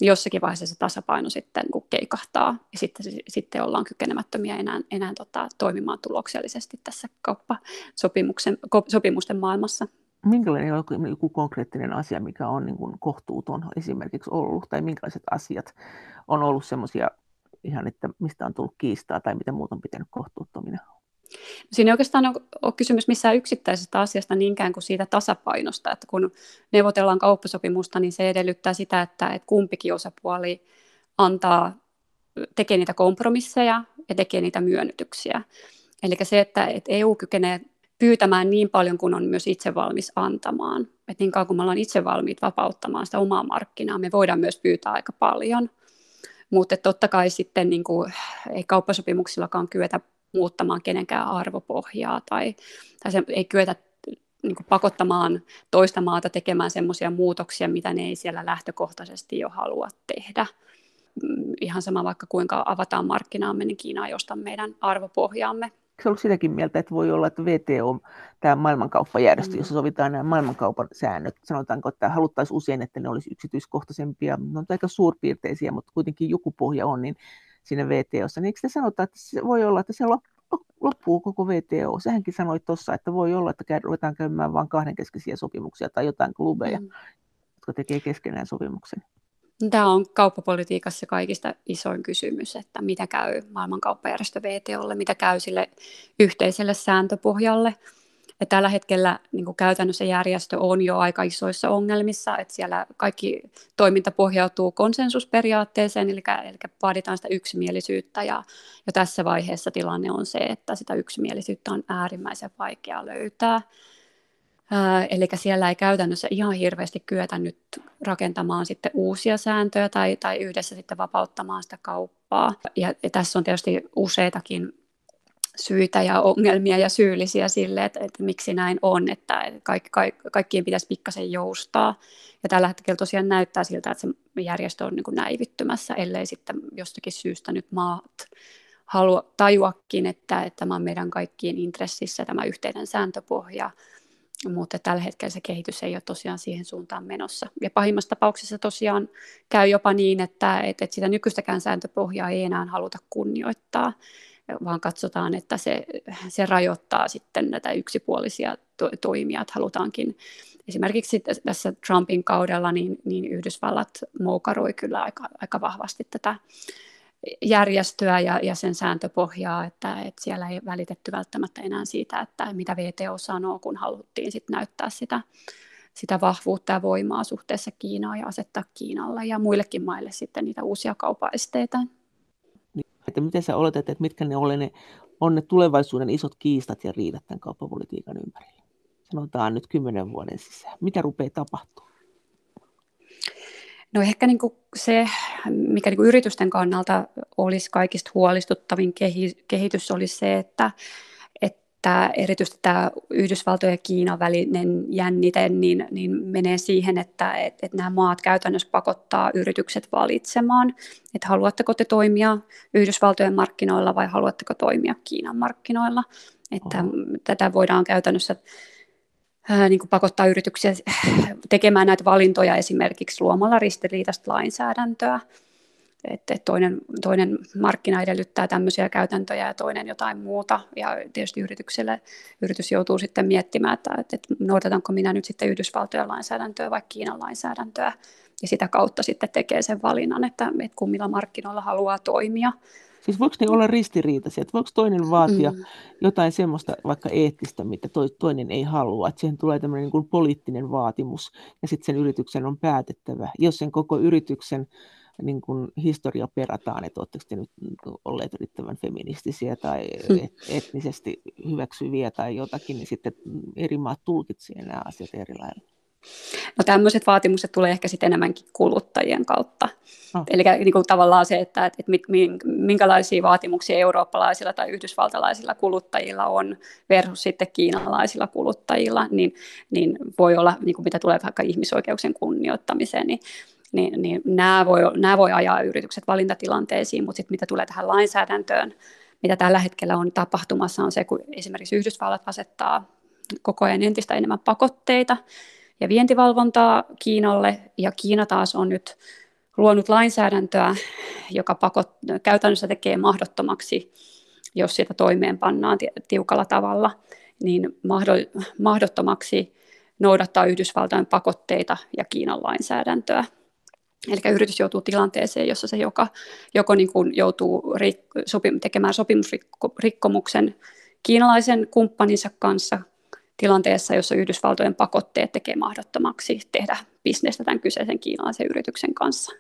jossakin vaiheessa se tasapaino sitten kun keikahtaa ja sitten, sitten ollaan kykenemättömiä enää, enää tota, toimimaan tuloksellisesti tässä kauppasopimusten maailmassa. Minkälainen on joku konkreettinen asia, mikä on niin kuin kohtuuton esimerkiksi ollut, tai minkälaiset asiat on ollut sellaisia ihan, että mistä on tullut kiistaa tai mitä muuta on pitänyt kohtuuttomina? Siinä ei oikeastaan ole kysymys missään yksittäisestä asiasta niinkään kuin siitä tasapainosta, että kun neuvotellaan kauppasopimusta, niin se edellyttää sitä, että, että kumpikin osapuoli antaa, tekee niitä kompromisseja ja tekee niitä myönnytyksiä. Eli se, että, että EU kykenee pyytämään niin paljon kuin on myös itse valmis antamaan. Että niin kauan kuin me ollaan itse valmiit vapauttamaan sitä omaa markkinaa, me voidaan myös pyytää aika paljon. Mutta totta kai sitten niin kuin, ei kauppasopimuksillakaan kyetä muuttamaan kenenkään arvopohjaa tai, tai se ei kyetä niin kuin pakottamaan toista maata tekemään sellaisia muutoksia, mitä ne ei siellä lähtökohtaisesti jo halua tehdä. Mm, ihan sama vaikka kuinka avataan markkinaamme, niin Kiina ei osta meidän arvopohjaamme. Eikö ollut sitäkin mieltä, että voi olla, että VTO, tämä maailmankauppajärjestö, mm. jossa sovitaan nämä maailmankaupan säännöt, sanotaanko, että haluttaisiin usein, että ne olisi yksityiskohtaisempia, ne on aika suurpiirteisiä, mutta kuitenkin joku pohja on, niin siinä VTOssa, niin eikö te sanota, että se voi olla, että se loppuu koko VTO? Sähänkin sanoit tuossa, että voi olla, että ruvetaan käymään vain kahdenkeskisiä sopimuksia tai jotain klubeja, mm. jotka tekee keskenään sopimuksen. Tämä on kauppapolitiikassa kaikista isoin kysymys, että mitä käy maailmankauppajärjestö VTOlle, mitä käy sille yhteiselle sääntöpohjalle. Ja tällä hetkellä niin kuin käytännössä järjestö on jo aika isoissa ongelmissa, että siellä kaikki toiminta pohjautuu konsensusperiaatteeseen, eli, eli vaaditaan sitä yksimielisyyttä, ja jo tässä vaiheessa tilanne on se, että sitä yksimielisyyttä on äärimmäisen vaikea löytää. Eli siellä ei käytännössä ihan hirveästi kyetä nyt rakentamaan sitten uusia sääntöjä tai, tai yhdessä sitten vapauttamaan sitä kauppaa. Ja, ja tässä on tietysti useitakin syitä ja ongelmia ja syyllisiä sille, että, että miksi näin on, että kaikki, kaikki, kaikkien pitäisi pikkasen joustaa. Ja tällä hetkellä tosiaan näyttää siltä, että se järjestö on niin kuin näivettymässä, ellei sitten jostakin syystä nyt maat halua tajuakin, että, että tämä on meidän kaikkien intressissä tämä yhteinen sääntöpohja, mutta tällä hetkellä se kehitys ei ole tosiaan siihen suuntaan menossa. Ja pahimmassa tapauksessa tosiaan käy jopa niin, että, että sitä nykyistäkään sääntöpohjaa ei enää haluta kunnioittaa, vaan katsotaan, että se, se rajoittaa sitten näitä yksipuolisia to- toimia, että halutaankin esimerkiksi tässä Trumpin kaudella niin, niin Yhdysvallat moukaroi kyllä aika, aika vahvasti tätä järjestöä ja, ja sen sääntöpohjaa, että, että siellä ei välitetty välttämättä enää siitä, että mitä VTO sanoo, kun haluttiin sit näyttää sitä, sitä vahvuutta ja voimaa suhteessa Kiinaan ja asettaa Kiinalla ja muillekin maille sitten niitä uusia kaupaesteitä. Että miten sä oletat, että mitkä ne, ole ne on ne tulevaisuuden isot kiistat ja riidat tämän kauppapolitiikan ympärillä? Sanotaan nyt kymmenen vuoden sisään. Mitä rupeaa tapahtumaan? No ehkä niin kuin se, mikä niin kuin yritysten kannalta olisi kaikista huolestuttavin kehitys, olisi se, että, että erityisesti tämä Yhdysvaltojen ja Kiinan välinen jännite niin, niin menee siihen, että, että, että nämä maat käytännössä pakottaa yritykset valitsemaan, että haluatteko te toimia Yhdysvaltojen markkinoilla vai haluatteko toimia Kiinan markkinoilla. Että tätä voidaan käytännössä ää, niin kuin pakottaa yrityksiä tekemään näitä valintoja esimerkiksi luomalla ristiriitaista lainsäädäntöä. Että toinen, toinen markkina edellyttää tämmöisiä käytäntöjä ja toinen jotain muuta. Ja tietysti yritykselle, yritys joutuu sitten miettimään, että, että noudatanko minä nyt sitten Yhdysvaltojen lainsäädäntöä vai Kiinan lainsäädäntöä. Ja sitä kautta sitten tekee sen valinnan, että, että kummilla markkinoilla haluaa toimia. Siis voiko ne olla ristiriitaisia? Että voiko toinen vaatia mm. jotain semmoista vaikka eettistä, mitä toinen ei halua? Että siihen tulee tämmöinen niin kuin poliittinen vaatimus ja sitten sen yrityksen on päätettävä. Jos sen koko yrityksen niin kuin historia perataan, että oletteko te nyt olleet riittävän feministisiä tai mm. etnisesti hyväksyviä tai jotakin, niin sitten eri maat tulkitsevat nämä asiat eri lailla. No tämmöiset vaatimukset tulee ehkä sitten enemmänkin kuluttajien kautta. No. Eli niin kuin tavallaan se, että, että minkälaisia vaatimuksia eurooppalaisilla tai yhdysvaltalaisilla kuluttajilla on versus sitten kiinalaisilla kuluttajilla, niin, niin voi olla, niin kuin mitä tulee vaikka ihmisoikeuksien kunnioittamiseen, niin niin, niin nämä, voi, nämä voi ajaa yritykset valintatilanteisiin, mutta sitten mitä tulee tähän lainsäädäntöön, mitä tällä hetkellä on tapahtumassa, on se, kun esimerkiksi Yhdysvallat asettaa koko ajan entistä enemmän pakotteita ja vientivalvontaa Kiinalle, ja Kiina taas on nyt luonut lainsäädäntöä, joka pakot, käytännössä tekee mahdottomaksi, jos sitä toimeenpannaan tiukalla tavalla, niin mahdottomaksi noudattaa Yhdysvaltain pakotteita ja Kiinan lainsäädäntöä. Eli yritys joutuu tilanteeseen, jossa se joka, joko niin kuin joutuu rik- sopim- tekemään sopimusrikkomuksen kiinalaisen kumppaninsa kanssa tilanteessa, jossa Yhdysvaltojen pakotteet tekee mahdottomaksi tehdä bisnestä tämän kyseisen kiinalaisen yrityksen kanssa.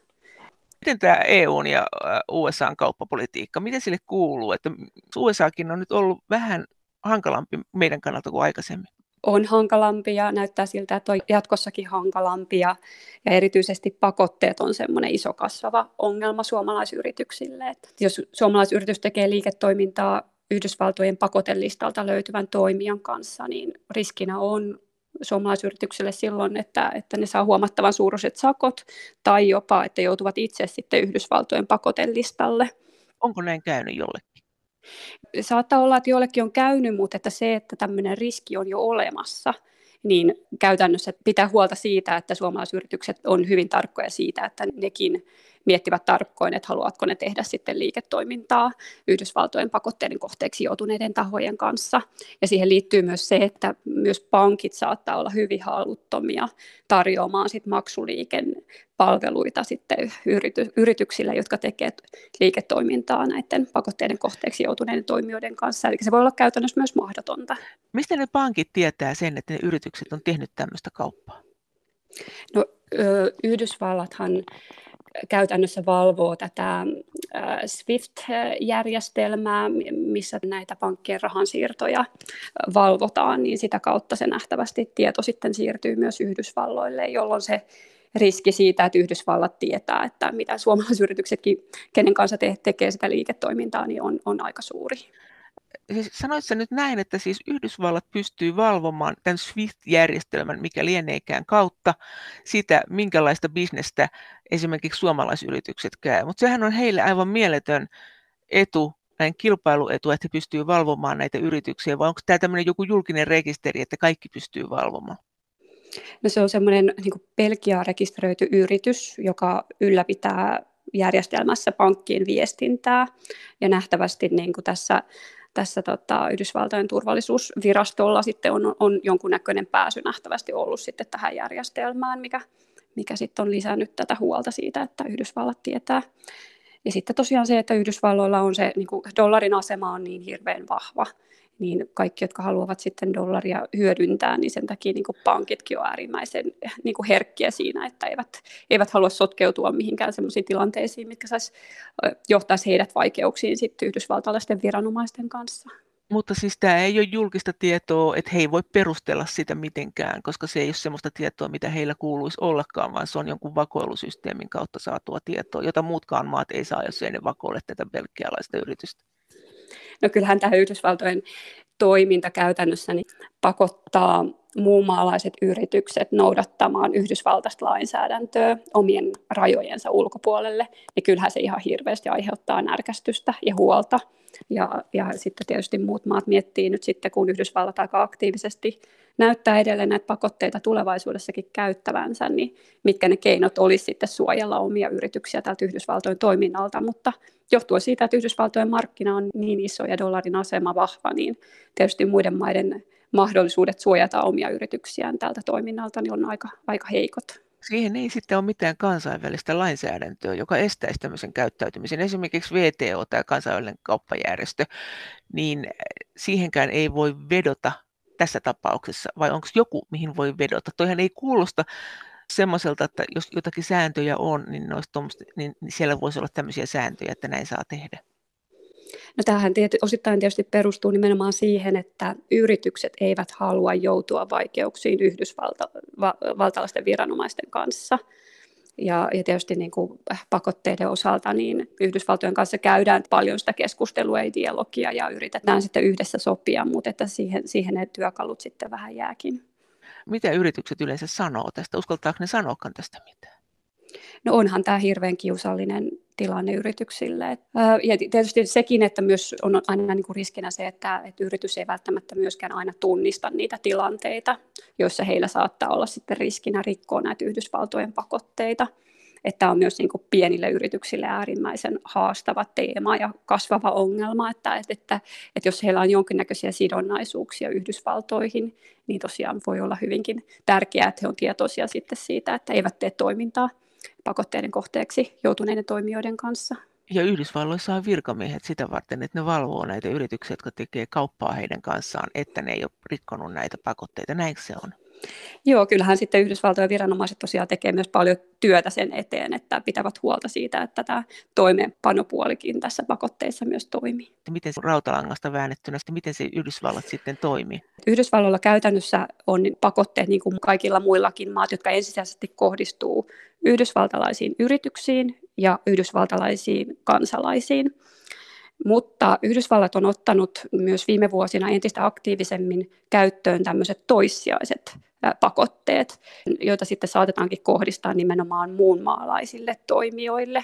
Miten tämä EUn ja USAn kauppapolitiikka, miten sille kuuluu? Että USAkin on nyt ollut vähän hankalampi meidän kannalta kuin aikaisemmin. On hankalampi ja näyttää siltä, että on jatkossakin hankalampi ja, ja erityisesti pakotteet on semmoinen iso kasvava ongelma suomalaisyrityksille. Että jos suomalaisyritys tekee liiketoimintaa Yhdysvaltojen pakotelistalta löytyvän toimijan kanssa, niin riskinä on suomalaisyritykselle silloin, että, että ne saa huomattavan suuruiset sakot tai jopa, että joutuvat itse sitten Yhdysvaltojen pakotelistalle. Onko näin käynyt jollekin? Saattaa olla, että jollekin on käynyt, mutta että se, että tämmöinen riski on jo olemassa, niin käytännössä pitää huolta siitä, että suomalaisyritykset on hyvin tarkkoja siitä, että nekin miettivät tarkkoin, että haluatko ne tehdä sitten liiketoimintaa Yhdysvaltojen pakotteiden kohteeksi joutuneiden tahojen kanssa. Ja siihen liittyy myös se, että myös pankit saattaa olla hyvin haluttomia tarjoamaan sit maksuliiken palveluita sitten yrity, yrityksille, jotka tekevät liiketoimintaa näiden pakotteiden kohteeksi joutuneiden toimijoiden kanssa. Eli se voi olla käytännössä myös mahdotonta. Mistä ne pankit tietää sen, että ne yritykset on tehnyt tämmöistä kauppaa? No, Yhdysvallathan käytännössä valvoo tätä SWIFT-järjestelmää, missä näitä pankkien rahansiirtoja valvotaan, niin sitä kautta se nähtävästi tieto sitten siirtyy myös Yhdysvalloille, jolloin se riski siitä, että Yhdysvallat tietää, että mitä suomalaisyrityksetkin, kenen kanssa te- tekee sitä liiketoimintaa, niin on, on aika suuri. Siis sanoitko nyt näin, että siis Yhdysvallat pystyy valvomaan tämän SWIFT-järjestelmän, mikä lieneekään kautta, sitä, minkälaista bisnestä esimerkiksi suomalaisyritykset käy. Mutta sehän on heille aivan mieletön etu, näin kilpailuetu, että he pystyy valvomaan näitä yrityksiä, vai onko tämä tämmöinen joku julkinen rekisteri, että kaikki pystyy valvomaan? No se on semmoinen niin Belgia rekisteröity yritys, joka ylläpitää järjestelmässä pankkien viestintää. Ja nähtävästi niin kuin tässä, tässä tota, Yhdysvaltojen turvallisuusvirastolla sitten on, on jonkunnäköinen pääsy nähtävästi ollut sitten tähän järjestelmään, mikä, mikä sitten on lisännyt tätä huolta siitä, että Yhdysvallat tietää. Ja sitten tosiaan se, että Yhdysvalloilla on se niin kuin dollarin asema on niin hirveän vahva, niin kaikki, jotka haluavat sitten dollaria hyödyntää, niin sen takia niin kuin pankitkin on äärimmäisen niin kuin herkkiä siinä, että eivät, eivät halua sotkeutua mihinkään sellaisiin tilanteisiin, mitkä sais, johtaisi heidät vaikeuksiin sitten yhdysvaltalaisten viranomaisten kanssa. Mutta siis tämä ei ole julkista tietoa, että he ei voi perustella sitä mitenkään, koska se ei ole sellaista tietoa, mitä heillä kuuluisi ollakaan, vaan se on jonkun vakoilusysteemin kautta saatua tietoa, jota muutkaan maat ei saa, jos ei ne vakoile tätä belgialaista yritystä. No kyllähän tämä Yhdysvaltojen toiminta käytännössä niin pakottaa muumaalaiset yritykset noudattamaan Yhdysvaltaista lainsäädäntöä omien rajojensa ulkopuolelle, niin kyllähän se ihan hirveästi aiheuttaa närkästystä ja huolta. Ja, ja sitten tietysti muut maat miettii nyt sitten, kun Yhdysvallat aika aktiivisesti näyttää edelleen näitä pakotteita tulevaisuudessakin käyttävänsä, niin mitkä ne keinot olisi sitten suojella omia yrityksiä tältä Yhdysvaltojen toiminnalta, mutta johtuen siitä, että Yhdysvaltojen markkina on niin iso ja dollarin asema vahva, niin tietysti muiden maiden mahdollisuudet suojata omia yrityksiään tältä toiminnalta niin on aika, aika heikot. Siihen ei sitten ole mitään kansainvälistä lainsäädäntöä, joka estäisi tämmöisen käyttäytymisen. Esimerkiksi VTO, tämä kansainvälinen kauppajärjestö, niin siihenkään ei voi vedota tässä tapauksessa, vai onko joku, mihin voi vedota? Toihan ei kuulosta semmoiselta, että jos jotakin sääntöjä on, niin, niin siellä voisi olla tämmöisiä sääntöjä, että näin saa tehdä. No tämähän tiety, osittain tietysti perustuu nimenomaan siihen, että yritykset eivät halua joutua vaikeuksiin yhdysvaltalaisten viranomaisten kanssa. Ja, ja tietysti niin kuin pakotteiden osalta niin Yhdysvaltojen kanssa käydään paljon sitä keskustelua ja dialogia ja yritetään sitten yhdessä sopia, mutta että siihen, siihen ne työkalut sitten vähän jääkin. Mitä yritykset yleensä sanoo tästä? Uskaltaako ne sanoakaan tästä mitään? No onhan tämä hirveän kiusallinen tilanne yrityksille. Ja tietysti sekin, että myös on aina niin riskinä se, että, että yritys ei välttämättä myöskään aina tunnista niitä tilanteita, joissa heillä saattaa olla sitten riskinä rikkoa näitä Yhdysvaltojen pakotteita. Että on myös niin kuin pienille yrityksille äärimmäisen haastava teema ja kasvava ongelma, että, että, että, että jos heillä on jonkinnäköisiä sidonnaisuuksia Yhdysvaltoihin, niin tosiaan voi olla hyvinkin tärkeää, että he on tietoisia sitten siitä, että eivät tee toimintaa pakotteiden kohteeksi joutuneiden toimijoiden kanssa. Ja Yhdysvalloissa on virkamiehet sitä varten, että ne valvoo näitä yrityksiä, jotka tekee kauppaa heidän kanssaan, että ne ei ole rikkonut näitä pakotteita. Näin se on? Joo, kyllähän sitten Yhdysvaltojen viranomaiset tosiaan tekee myös paljon työtä sen eteen, että pitävät huolta siitä, että tämä toimeenpanopuolikin tässä pakotteissa myös toimii. Miten se rautalangasta väännettynä, miten se Yhdysvallat sitten toimii? Yhdysvalloilla käytännössä on pakotteet niin kuin kaikilla muillakin maat, jotka ensisijaisesti kohdistuu yhdysvaltalaisiin yrityksiin ja yhdysvaltalaisiin kansalaisiin. Mutta Yhdysvallat on ottanut myös viime vuosina entistä aktiivisemmin käyttöön tämmöiset toissijaiset pakotteet, joita sitten saatetaankin kohdistaa nimenomaan muunmaalaisille toimijoille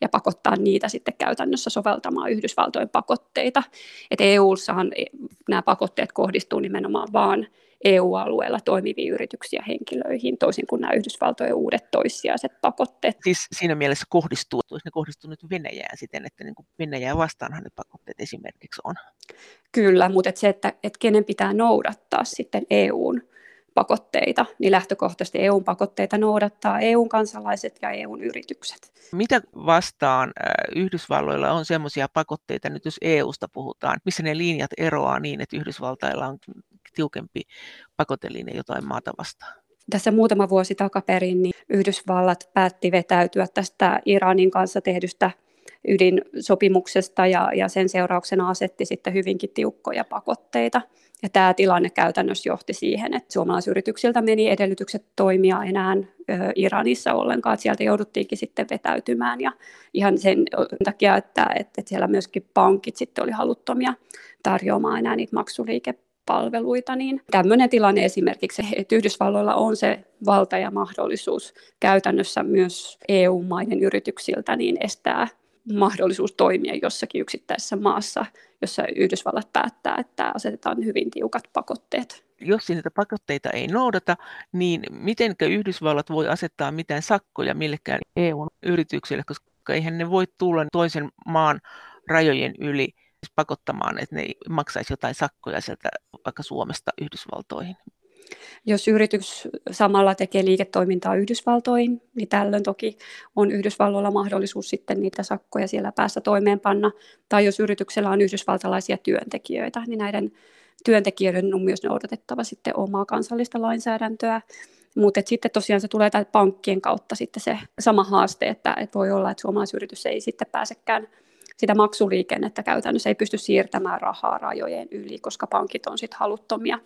ja pakottaa niitä sitten käytännössä soveltamaan Yhdysvaltojen pakotteita. Et EU-ssahan e, nämä pakotteet kohdistuu nimenomaan vain EU-alueella toimiviin yrityksiä henkilöihin, toisin kuin nämä Yhdysvaltojen uudet toissijaiset pakotteet. Siis siinä mielessä kohdistuu, ne kohdistuu nyt Venäjään siten, että niin kuin Venäjää vastaanhan ne pakotteet esimerkiksi on. Kyllä, mutta et se, että, että kenen pitää noudattaa sitten EUn pakotteita, niin lähtökohtaisesti EUn pakotteita noudattaa EUn kansalaiset ja EUn yritykset. Mitä vastaan Yhdysvalloilla on sellaisia pakotteita, nyt jos EUsta puhutaan, missä ne linjat eroaa niin, että Yhdysvaltailla on tiukempi pakotelinja jotain maata vastaan? Tässä muutama vuosi takaperin niin Yhdysvallat päätti vetäytyä tästä Iranin kanssa tehdystä ydinsopimuksesta ja, ja sen seurauksena asetti sitten hyvinkin tiukkoja pakotteita. Ja tämä tilanne käytännössä johti siihen, että suomalaisyrityksiltä meni edellytykset toimia enää Iranissa ollenkaan, että sieltä jouduttiinkin sitten vetäytymään. Ja ihan sen takia, että, että siellä myöskin pankit sitten oli haluttomia tarjoamaan enää niitä maksuliikepalveluita, niin tämmöinen tilanne esimerkiksi, että Yhdysvalloilla on se valta ja mahdollisuus käytännössä myös EU-maiden yrityksiltä niin estää mahdollisuus toimia jossakin yksittäisessä maassa, jossa Yhdysvallat päättää, että asetetaan hyvin tiukat pakotteet. Jos niitä pakotteita ei noudata, niin mitenkö Yhdysvallat voi asettaa mitään sakkoja millekään EU-yrityksille, koska eihän ne voi tulla toisen maan rajojen yli pakottamaan, että ne maksaisi jotain sakkoja sieltä vaikka Suomesta Yhdysvaltoihin. Jos yritys samalla tekee liiketoimintaa Yhdysvaltoihin, niin tällöin toki on Yhdysvalloilla mahdollisuus sitten niitä sakkoja siellä päässä toimeenpanna. Tai jos yrityksellä on yhdysvaltalaisia työntekijöitä, niin näiden työntekijöiden on myös noudatettava sitten omaa kansallista lainsäädäntöä. Mutta sitten tosiaan se tulee pankkien kautta sitten se sama haaste, että, että voi olla, että suomalaisyritys ei sitten pääsekään sitä maksuliikennettä käytännössä ei pysty siirtämään rahaa rajojen yli, koska pankit on sitten haluttomia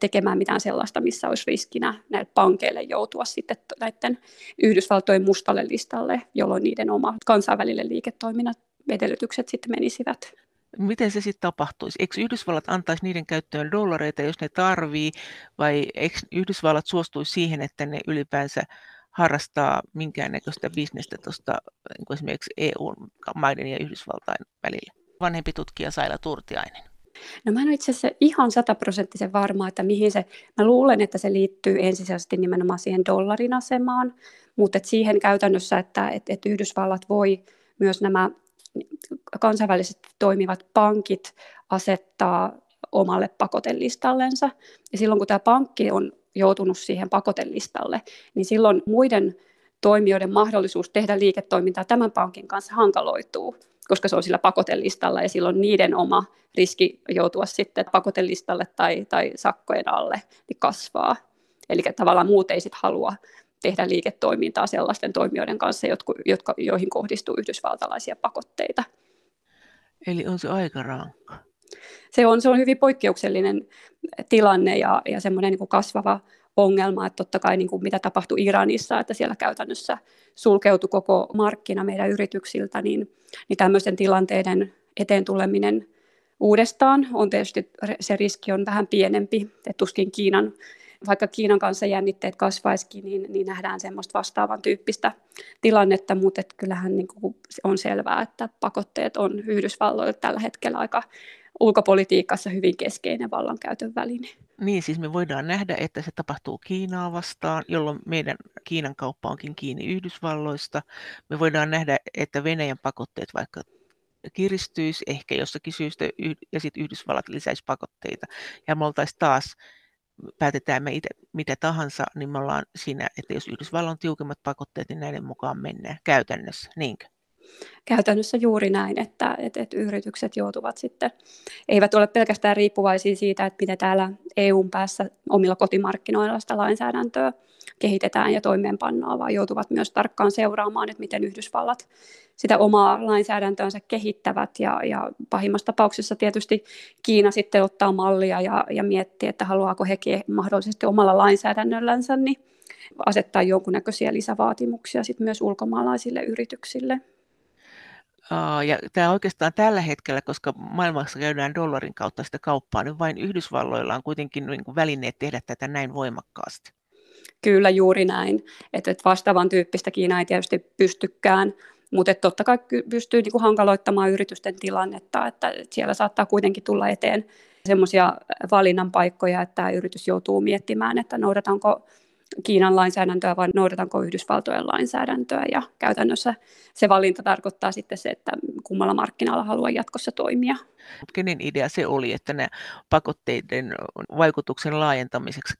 tekemään mitään sellaista, missä olisi riskinä näille pankeille joutua sitten näiden Yhdysvaltojen mustalle listalle, jolloin niiden oma kansainvälinen liiketoiminnan edellytykset sitten menisivät. Miten se sitten tapahtuisi? Eikö Yhdysvallat antaisi niiden käyttöön dollareita, jos ne tarvii, vai eikö Yhdysvallat suostuisi siihen, että ne ylipäänsä harrastaa minkäännäköistä bisnestä tuosta niin esimerkiksi EU-maiden ja Yhdysvaltain välillä? Vanhempi tutkija Saila Turtiainen. No mä en ole itse asiassa ihan sataprosenttisen varma, että mihin se, mä luulen, että se liittyy ensisijaisesti nimenomaan siihen dollarin asemaan, mutta et siihen käytännössä, että et, et Yhdysvallat voi myös nämä kansainvälisesti toimivat pankit asettaa omalle pakotelistallensa. Ja silloin kun tämä pankki on joutunut siihen pakotelistalle, niin silloin muiden toimijoiden mahdollisuus tehdä liiketoimintaa tämän pankin kanssa hankaloituu, koska se on sillä pakotelistalla ja silloin niiden oma riski joutua sitten pakotelistalle tai, tai sakkojen alle niin kasvaa. Eli tavallaan muut ei sitten halua tehdä liiketoimintaa sellaisten toimijoiden kanssa, jotka, jotka, joihin kohdistuu yhdysvaltalaisia pakotteita. Eli on se aika rankka. Se on, se on hyvin poikkeuksellinen tilanne ja, ja semmoinen niin kasvava ongelma, että totta kai niin kuin mitä tapahtui Iranissa, että siellä käytännössä sulkeutui koko markkina meidän yrityksiltä, niin, niin tämmöisten tilanteiden eteen tuleminen uudestaan on tietysti, se riski on vähän pienempi, että tuskin Kiinan, vaikka Kiinan kanssa jännitteet kasvaisikin, niin, niin nähdään semmoista vastaavan tyyppistä tilannetta, mutta kyllähän niin kuin on selvää, että pakotteet on Yhdysvalloille tällä hetkellä aika ulkopolitiikassa hyvin keskeinen vallankäytön väline. Niin, siis me voidaan nähdä, että se tapahtuu Kiinaa vastaan, jolloin meidän Kiinan kauppa onkin kiinni Yhdysvalloista. Me voidaan nähdä, että Venäjän pakotteet vaikka kiristyisi ehkä jossakin syystä ja sitten Yhdysvallat lisäisi pakotteita. Ja me oltaisiin taas, päätetään me itse mitä tahansa, niin me ollaan siinä, että jos Yhdysvallan on tiukemmat pakotteet, niin näiden mukaan mennään käytännössä, niinkö? Käytännössä juuri näin, että, että, että yritykset joutuvat sitten, eivät ole pelkästään riippuvaisia siitä, että miten täällä EUn päässä omilla kotimarkkinoilla sitä lainsäädäntöä kehitetään ja toimeenpannaan, vaan joutuvat myös tarkkaan seuraamaan, että miten Yhdysvallat sitä omaa lainsäädäntöönsä kehittävät ja, ja pahimmassa tapauksessa tietysti Kiina sitten ottaa mallia ja, ja miettii, että haluaako hekin mahdollisesti omalla lainsäädännöllänsä niin asettaa jonkunnäköisiä lisävaatimuksia sitten myös ulkomaalaisille yrityksille. Ja tämä oikeastaan tällä hetkellä, koska maailmassa käydään dollarin kautta sitä kauppaa, niin vain Yhdysvalloilla on kuitenkin niin kuin välineet tehdä tätä näin voimakkaasti. Kyllä juuri näin. Että vastaavan tyyppistä Kiina ei tietysti pystykään, mutta totta kai pystyy niin kuin hankaloittamaan yritysten tilannetta, että siellä saattaa kuitenkin tulla eteen semmoisia valinnan paikkoja, että yritys joutuu miettimään, että noudatanko Kiinan lainsäädäntöä vai noudatanko Yhdysvaltojen lainsäädäntöä ja käytännössä se valinta tarkoittaa sitten se, että kummalla markkinalla haluaa jatkossa toimia. Kenen idea se oli, että nämä pakotteiden vaikutuksen laajentamiseksi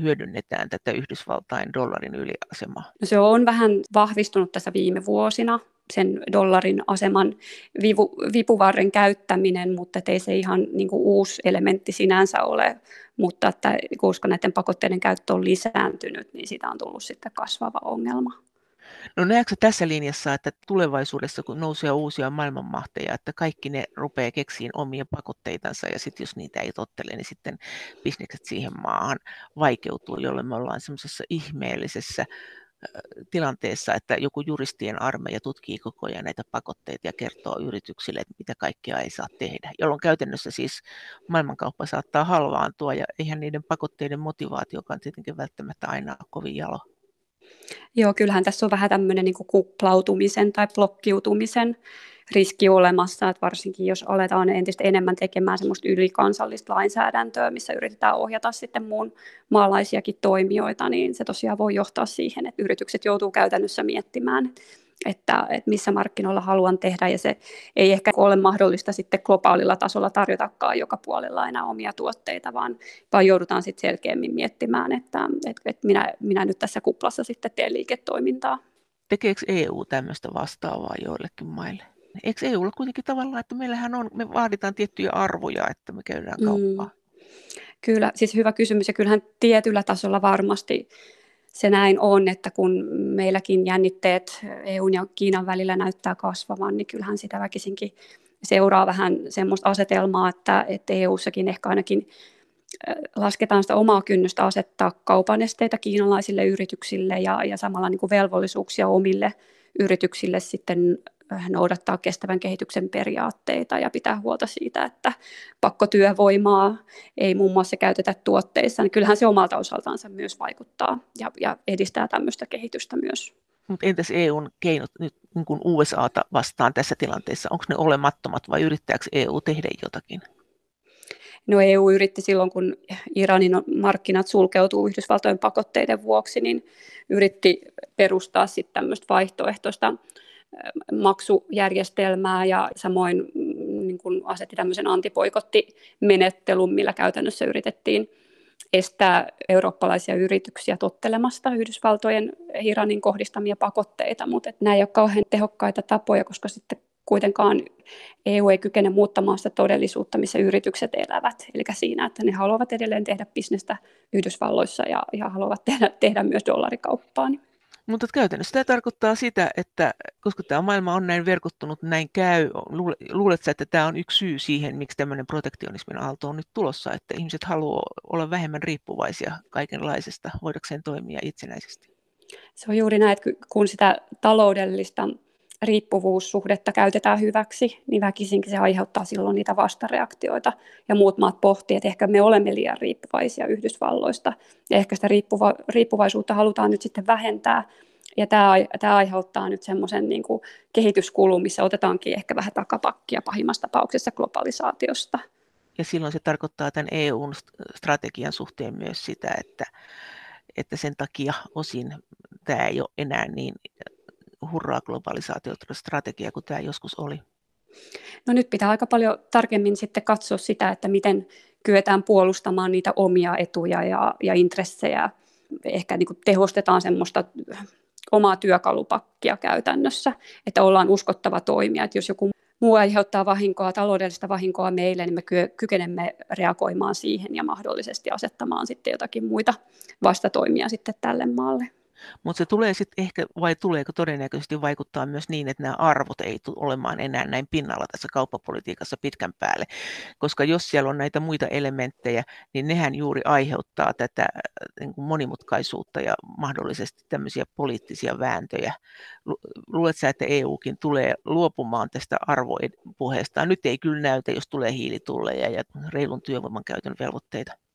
hyödynnetään tätä Yhdysvaltain dollarin yliasemaa? No se on vähän vahvistunut tässä viime vuosina sen dollarin aseman vivu, vipuvarren käyttäminen, mutta ei se ihan niin kuin uusi elementti sinänsä ole, mutta että koska näiden pakotteiden käyttö on lisääntynyt, niin siitä on tullut sitten kasvava ongelma. No näetkö tässä linjassa, että tulevaisuudessa kun nousee uusia maailmanmahteja, että kaikki ne rupeaa keksiin omia pakotteitansa ja sitten jos niitä ei tottele, niin sitten bisnekset siihen maahan vaikeutuu, jolloin me ollaan semmoisessa ihmeellisessä tilanteessa, että joku juristien armeija tutkii koko ajan näitä pakotteita ja kertoo yrityksille, että mitä kaikkea ei saa tehdä, jolloin käytännössä siis maailmankauppa saattaa halvaantua ja eihän niiden pakotteiden motivaatiokaan tietenkin välttämättä aina ole kovin jalo. Joo, kyllähän tässä on vähän tämmöinen niin kuplautumisen tai blokkiutumisen riski olemassa, että varsinkin jos aletaan entistä enemmän tekemään semmoista ylikansallista lainsäädäntöä, missä yritetään ohjata sitten muun maalaisiakin toimijoita, niin se tosiaan voi johtaa siihen, että yritykset joutuu käytännössä miettimään, että, että missä markkinoilla haluan tehdä, ja se ei ehkä ole mahdollista sitten globaalilla tasolla tarjotakaan joka puolella enää omia tuotteita, vaan, vaan joudutaan sitten selkeämmin miettimään, että, että, että minä, minä nyt tässä kuplassa sitten teen liiketoimintaa. Tekeekö EU tämmöistä vastaavaa joillekin maille? Eikö EUlla kuitenkin tavallaan, että meillähän on, me vaaditaan tiettyjä arvoja, että me käydään kauppaa? Mm. Kyllä, siis hyvä kysymys ja kyllähän tietyllä tasolla varmasti se näin on, että kun meilläkin jännitteet EUn ja Kiinan välillä näyttää kasvavan, niin kyllähän sitä väkisinkin seuraa vähän semmoista asetelmaa, että, että EU-sakin ehkä ainakin lasketaan sitä omaa kynnystä asettaa kaupan esteitä kiinalaisille yrityksille ja, ja samalla niin kuin velvollisuuksia omille yrityksille sitten noudattaa kestävän kehityksen periaatteita ja pitää huolta siitä, että pakkotyövoimaa ei muun muassa käytetä tuotteissa, niin kyllähän se omalta osaltaan myös vaikuttaa ja, ja edistää tämmöistä kehitystä myös. Mutta entäs EUn keinot nyt niin kuin USAta vastaan tässä tilanteessa, onko ne olemattomat vai yrittääkö EU tehdä jotakin? No EU yritti silloin, kun Iranin markkinat sulkeutuu Yhdysvaltojen pakotteiden vuoksi, niin yritti perustaa sitten tämmöistä vaihtoehtoista maksujärjestelmää ja samoin mm, niin kuin asetti tämmöisen antipoikottimenettelun, millä käytännössä yritettiin estää eurooppalaisia yrityksiä tottelemasta Yhdysvaltojen Iranin kohdistamia pakotteita, mutta nämä ei ole kauhean tehokkaita tapoja, koska sitten kuitenkaan EU ei kykene muuttamaan sitä todellisuutta, missä yritykset elävät. Eli siinä, että ne haluavat edelleen tehdä bisnestä Yhdysvalloissa ja, ja haluavat tehdä, tehdä myös dollarikauppaa. Niin mutta käytännössä tämä tarkoittaa sitä, että koska tämä maailma on näin verkottunut, näin käy, luuletko että tämä on yksi syy siihen, miksi tämmöinen protektionismin aalto on nyt tulossa, että ihmiset haluaa olla vähemmän riippuvaisia kaikenlaisesta, voidakseen toimia itsenäisesti? Se on juuri näin, että kun sitä taloudellista riippuvuussuhdetta käytetään hyväksi, niin väkisinkin se aiheuttaa silloin niitä vastareaktioita. Ja muut maat pohtii, että ehkä me olemme liian riippuvaisia Yhdysvalloista. Ja ehkä sitä riippuva- riippuvaisuutta halutaan nyt sitten vähentää. Ja tämä, tämä aiheuttaa nyt semmoisen niin kehityskulun, missä otetaankin ehkä vähän takapakkia pahimmassa tapauksessa globalisaatiosta. Ja silloin se tarkoittaa tämän EUn strategian suhteen myös sitä, että, että sen takia osin tämä ei ole enää niin hurraa globalisaatiostrategia kuin tämä joskus oli? No nyt pitää aika paljon tarkemmin sitten katsoa sitä, että miten kyetään puolustamaan niitä omia etuja ja, ja intressejä. Ehkä niin kuin tehostetaan semmoista omaa työkalupakkia käytännössä, että ollaan uskottava toimija. Että jos joku muu aiheuttaa vahinkoa, taloudellista vahinkoa meille, niin me kykenemme reagoimaan siihen ja mahdollisesti asettamaan sitten jotakin muita vastatoimia sitten tälle maalle. Mutta se tulee sitten ehkä, vai tuleeko todennäköisesti vaikuttaa myös niin, että nämä arvot ei tule olemaan enää näin pinnalla tässä kauppapolitiikassa pitkän päälle. Koska jos siellä on näitä muita elementtejä, niin nehän juuri aiheuttaa tätä äh, niin kuin monimutkaisuutta ja mahdollisesti tämmöisiä poliittisia vääntöjä. Luuletko että EUkin tulee luopumaan tästä arvopuheesta? Nyt ei kyllä näytä, jos tulee hiilitulleja ja reilun työvoiman käytön velvoitteita.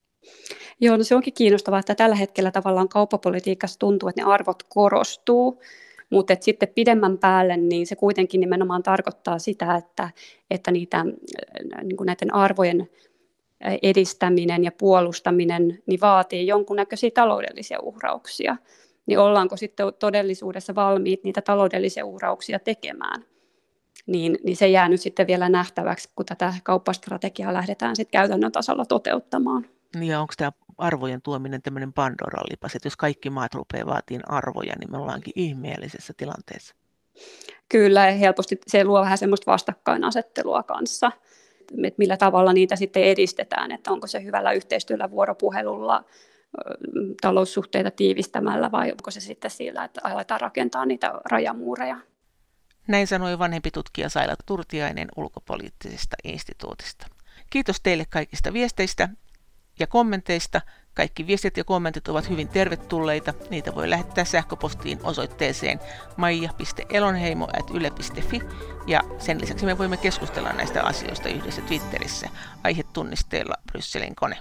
Joo, no se onkin kiinnostavaa, että tällä hetkellä tavallaan kauppapolitiikassa tuntuu, että ne arvot korostuu, mutta sitten pidemmän päälle niin se kuitenkin nimenomaan tarkoittaa sitä, että, että niitä, niin kuin näiden arvojen edistäminen ja puolustaminen niin vaatii jonkunnäköisiä taloudellisia uhrauksia. Niin ollaanko sitten todellisuudessa valmiit niitä taloudellisia uhrauksia tekemään? Niin, niin se jää nyt sitten vielä nähtäväksi, kun tätä kauppastrategiaa lähdetään sitten käytännön tasolla toteuttamaan. Niin ja onko tämä arvojen tuominen tämmöinen Pandoran lipas, että jos kaikki maat rupeaa vaatiin arvoja, niin me ollaankin ihmeellisessä tilanteessa? Kyllä, helposti se luo vähän semmoista vastakkainasettelua kanssa, että millä tavalla niitä sitten edistetään, että onko se hyvällä yhteistyöllä, vuoropuhelulla, taloussuhteita tiivistämällä vai onko se sitten sillä, että aletaan rakentaa niitä rajamuureja. Näin sanoi vanhempi tutkija Saila Turtiainen ulkopoliittisesta instituutista. Kiitos teille kaikista viesteistä ja kommenteista. Kaikki viestit ja kommentit ovat hyvin tervetulleita. Niitä voi lähettää sähköpostiin osoitteeseen maija.elonheimo.yle.fi ja sen lisäksi me voimme keskustella näistä asioista yhdessä Twitterissä aihetunnisteella Brysselin kone.